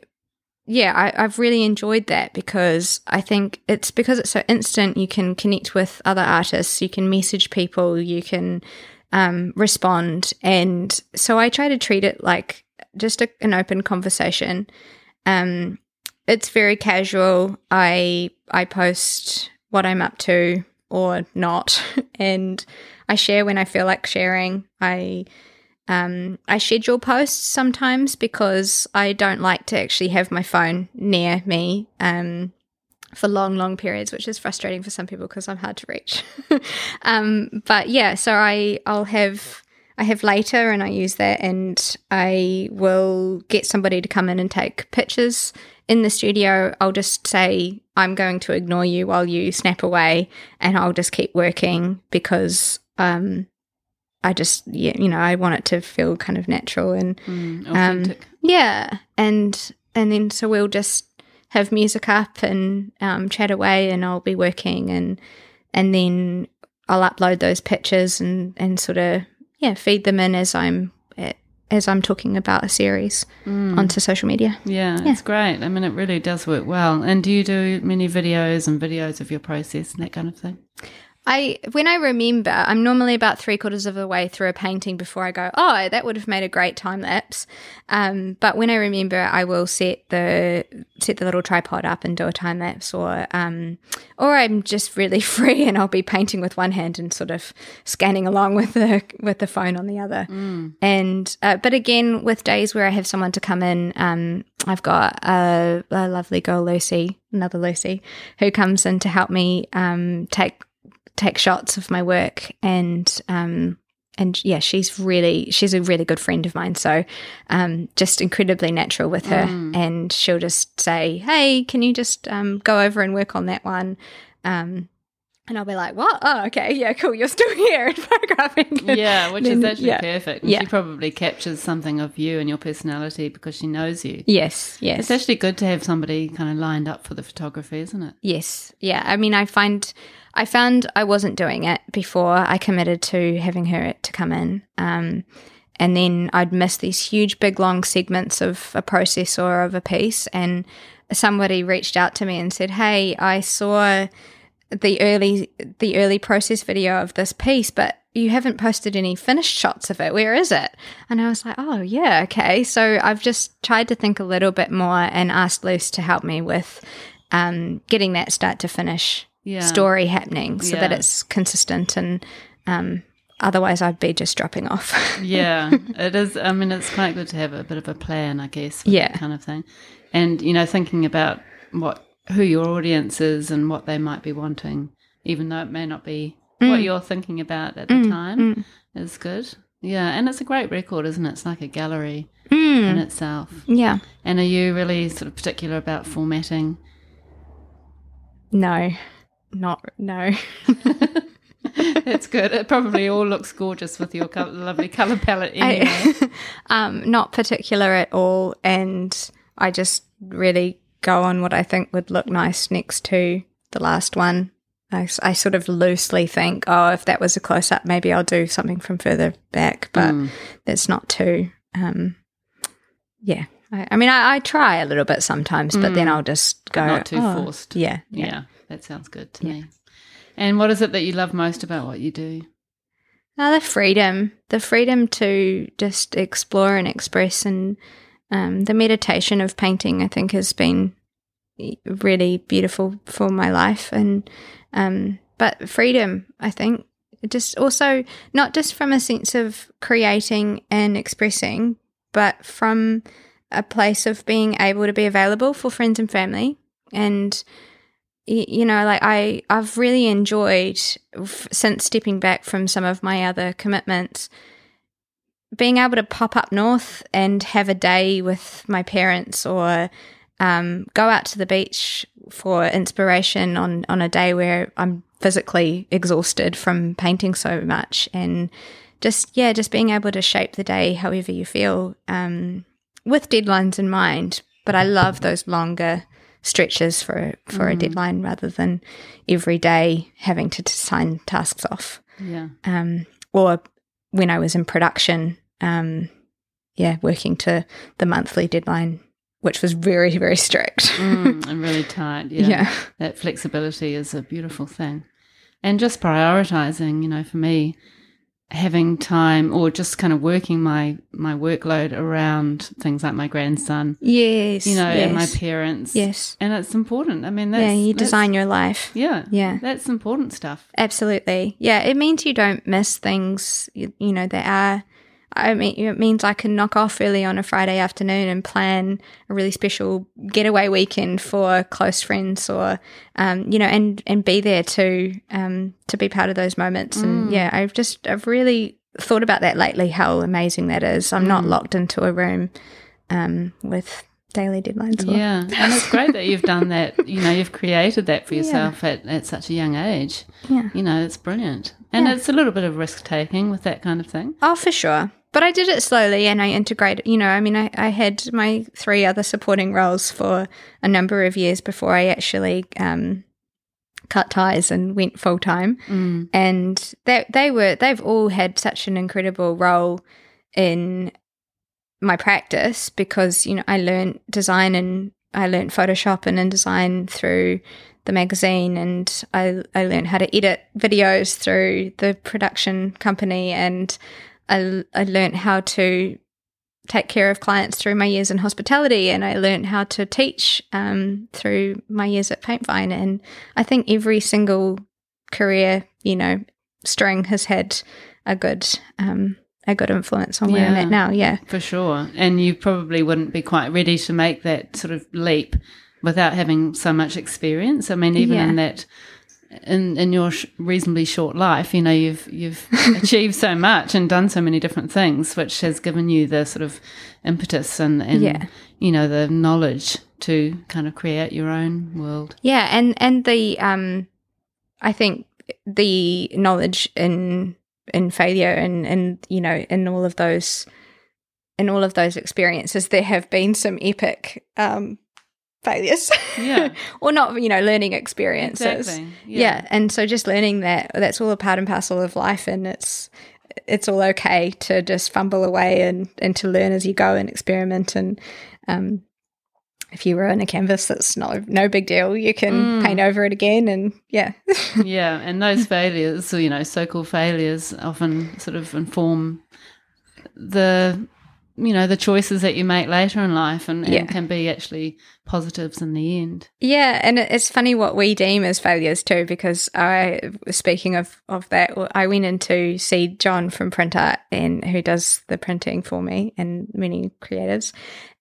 yeah, I, have really enjoyed that because I think it's because it's so instant. You can connect with other artists, you can message people, you can um, respond, and so I try to treat it like just a, an open conversation. Um, it's very casual. I I post what I'm up to or not, and I share when I feel like sharing. I um, I schedule posts sometimes because I don't like to actually have my phone near me um, for long, long periods, which is frustrating for some people because I'm hard to reach. um, but yeah, so I I'll have I have later and I use that, and I will get somebody to come in and take pictures in the studio, I'll just say, I'm going to ignore you while you snap away and I'll just keep working because um, I just, yeah, you know, I want it to feel kind of natural and mm, um, yeah. And, and then so we'll just have music up and um, chat away and I'll be working and, and then I'll upload those pictures and, and sort of yeah, feed them in as I'm as I'm talking about a series mm. onto social media. Yeah, it's great. I mean, it really does work well. And do you do many videos and videos of your process and that kind of thing? I when I remember, I'm normally about three quarters of the way through a painting before I go, oh, that would have made a great time lapse. Um, but when I remember, I will set the set the little tripod up and do a time lapse, or um, or I'm just really free and I'll be painting with one hand and sort of scanning along with the with the phone on the other. And uh, but again, with days where I have someone to come in, um, I've got a, a lovely girl, Lucy, another Lucy, who comes in to help me um, take take shots of my work and um and yeah she's really she's a really good friend of mine so um just incredibly natural with her and she'll just say hey can you just um go over and work on that one um and I'll be like, "What? Oh, okay, yeah, cool. You're still here and photographing." Yeah, which Then- is actually yeah. perfect. And Yeah. She probably captures something of you and your personality because she knows you. Yes, yes, It's actually good to have somebody kind of lined up for the photography, isn't it? Yes. Yeah. I mean, I find I found I wasn't doing it before I committed to having her to come in. Um, and then I'd miss these huge, big, long segments of a process or of a piece. And somebody reached out to me and said, "Hey, I saw the early the early process video of this piece, but." You haven't posted any finished shots of it. Where is it? And I was like, oh, yeah, okay. So I've just tried to think a little bit more and asked Luce to help me with um, getting that start to finish Yeah. story happening so that it's consistent and um, otherwise I'd be just dropping off. yeah, it is. I mean, it's quite good to have a bit of a plan, I guess. Yeah. that kind of thing, and you know, thinking about what who your audience is and what they might be wanting, even though it may not be Mm. what you're thinking about at the time, is good. Yeah, and it's a great record, isn't it? It's like a gallery Mm. in itself. yeah. And are you really sort of particular about formatting? No. Not no. It's good. It probably all looks gorgeous with your lovely color palette. Anyway. I, um, not particular at all, and I just really go on what I think would look nice next to the last one. I sort of loosely think, oh, if that was a close up, maybe I'll do something from further back, but Mm. that's not too. Um, yeah, I, I mean, I, I try a little bit sometimes, but then I'll just go Mm. Not too "Oh, forced. Yeah, Yeah. yeah. That sounds good to me. And what is it that you love most about what you do? Uh, the freedom, the freedom to just explore and express, and um, the meditation of painting, I think, has been really beautiful for my life. And um, but freedom, I think, just also not just from a sense of creating and expressing, but from a place of being able to be available for friends and family and you know like i i've really enjoyed since stepping back from some of my other commitments being able to pop up north and have a day with my parents or um, go out to the beach for inspiration on on a day where i'm physically exhausted from painting so much and just yeah just being able to shape the day however you feel um, with deadlines in mind. But i love those longer stretches for for a deadline rather than every day having to sign tasks off Yeah. um, or when I was in production, um, yeah, working to the monthly deadline, which was very, very strict. Mm, and really tight. Yeah. Yeah. That flexibility is a beautiful thing. And just prioritizing, you know, for me, having time or just kind of working my my workload around things like my grandson, Yes, you know, and my parents. yes, And it's important. I mean, that's yeah. You design your life. Yeah. Yeah. That's important stuff. Absolutely. Yeah, it means you don't miss things, you, you know, that are. I mean, it means I can knock off early on a Friday afternoon and plan a really special getaway weekend for close friends, or um, you know, and and be there to um, to be part of those moments. And yeah, I've just I've really thought about that lately. How amazing that is. I'm not locked into a room um, with daily deadlines. Yeah. And it's great that you've done that. You know, you've created that for yourself at, at such a young age. Yeah. You know, it's brilliant. And Yeah. it's a little bit of risk taking with that kind of thing. Oh, for sure. But I did it slowly and I integrated, you know, I mean, I, I had my three other supporting roles for a number of years before I actually um, cut ties and went full time. Mm. And they they were they've all had such an incredible role in my practice because you know I learned design and I learned Photoshop and InDesign through the magazine and I, I learned how to edit videos through the production company and I, I learned how to take care of clients through my years in hospitality and I learned how to teach um, through my years at Paintvine. And I think every single career, you know, string has had a good um, a good influence on where I'm at now. Yeah. For sure. And you probably wouldn't be quite ready to make that sort of leap without having so much experience. I mean, even Yeah. in that, in, in your sh- reasonably short life, you know, you've, you've achieved so much and done so many different things, which has given you the sort of impetus and, and Yeah. you know, the knowledge to kind of create your own world. Yeah, and and the um, I think the knowledge in in failure and and you know in all of those in all of those experiences, there have been some epic um failures. Yeah. or not, you know, learning experiences. Exactly. Yeah. and so just learning that that's all a part and parcel of life, and it's it's all okay to just fumble away and and to learn as you go and experiment and um. If you ruin a canvas, that's no no big deal. You can Mm. paint over it again, and yeah, yeah, and those failures, you know, so-called failures, often sort of inform the, you know, the choices that you make later in life, and, and Yeah. can be actually positives in the end. yeah. And it's funny what we deem as failures too, because I, speaking of of that, I went in to see John from Print Art, and who does the printing for me and many creatives,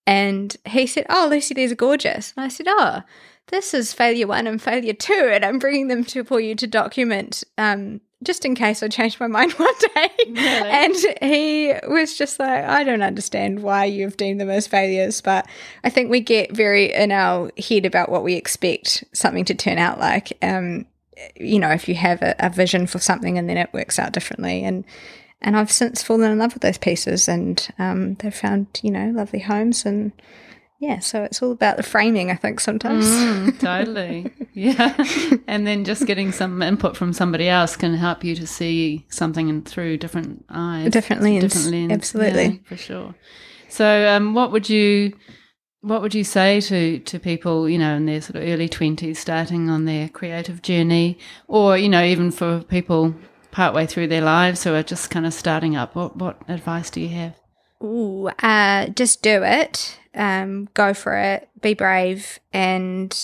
and he said, "Oh, Lucy, these are gorgeous," and I said, "Oh." This is failure one and failure two, and I'm bringing them to for you to document, um, just in case I changed my mind one day. Really? And he was just like, I don't understand why you've deemed them as failures, but I think we get very in our head about what we expect something to turn out like. Um, you know, if you have a, a vision for something and then it works out differently, and and I've since fallen in love with those pieces, and um, they've found you know lovely homes, and yeah, so it's all about the framing. I think sometimes. Mm, totally. Yeah. And then just getting some input from somebody else can help you to see something in, through different eyes. Different lens. Different lens. Absolutely. Yeah, for sure. So um, what would you what would you say to, to people, you know, in their sort of early twenties starting on their creative journey or, you know, even for people partway through their lives who are just kind of starting up? What what advice do you have? Ooh, uh, just do it. Um, go for it. Be brave and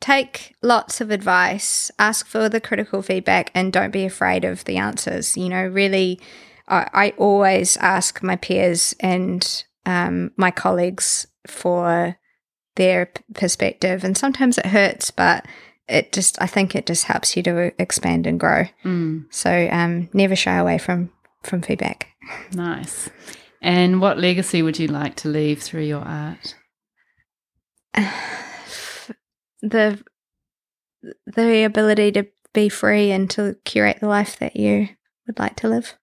take lots of advice. Ask for the critical feedback and don't be afraid of the answers. You know, really, I, I always ask my peers and um, my colleagues for their p- perspective, and sometimes it hurts, but it just I think it just helps you to expand and grow. Mm, So um, never shy away from from feedback. nice. And what legacy would you like to leave through your art? the the ability to be free and to curate the life that you would like to live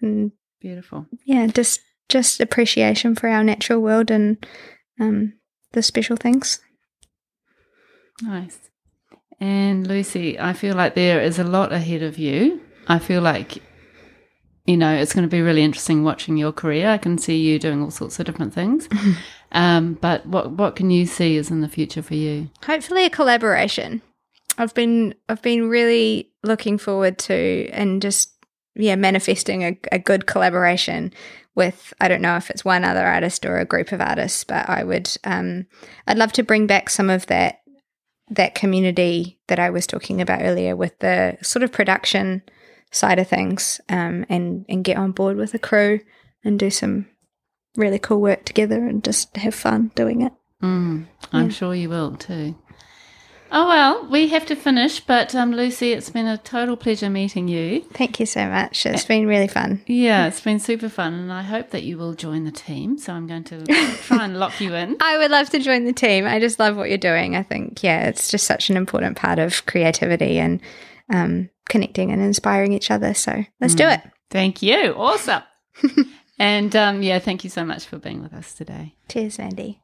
and Beautiful. yeah just just appreciation for our natural world and um the special things Nice. And Lucy, I feel like there is a lot ahead of you. I feel like, you know, it's going to be really interesting watching your career. I can see you doing all sorts of different things. um, but what what can you see is in the future for you? hopefully a collaboration i've been i've been really looking forward to and just yeah manifesting a, a good collaboration with i don't know if it's one other artist or a group of artists but i would um i'd love to bring back some of that that community that i was talking about earlier with the sort of production side of things um and and get on board with a crew and do some really cool work together and just have fun doing it Mm, I'm Yeah. sure you will too. Oh well, we have to finish, but um, Lucy, it's been a total pleasure meeting you. Thank you so much. It's been really fun. Yeah, it's been super fun, and I hope that you will join the team. So I'm going to try and lock you in. I would love to join the team. I just love what you're doing. I think, yeah, it's just such an important part of creativity and um, connecting and inspiring each other. So let's do it. Thank you. Awesome. and um, yeah, thank you so much for being with us today. Cheers, Mandy.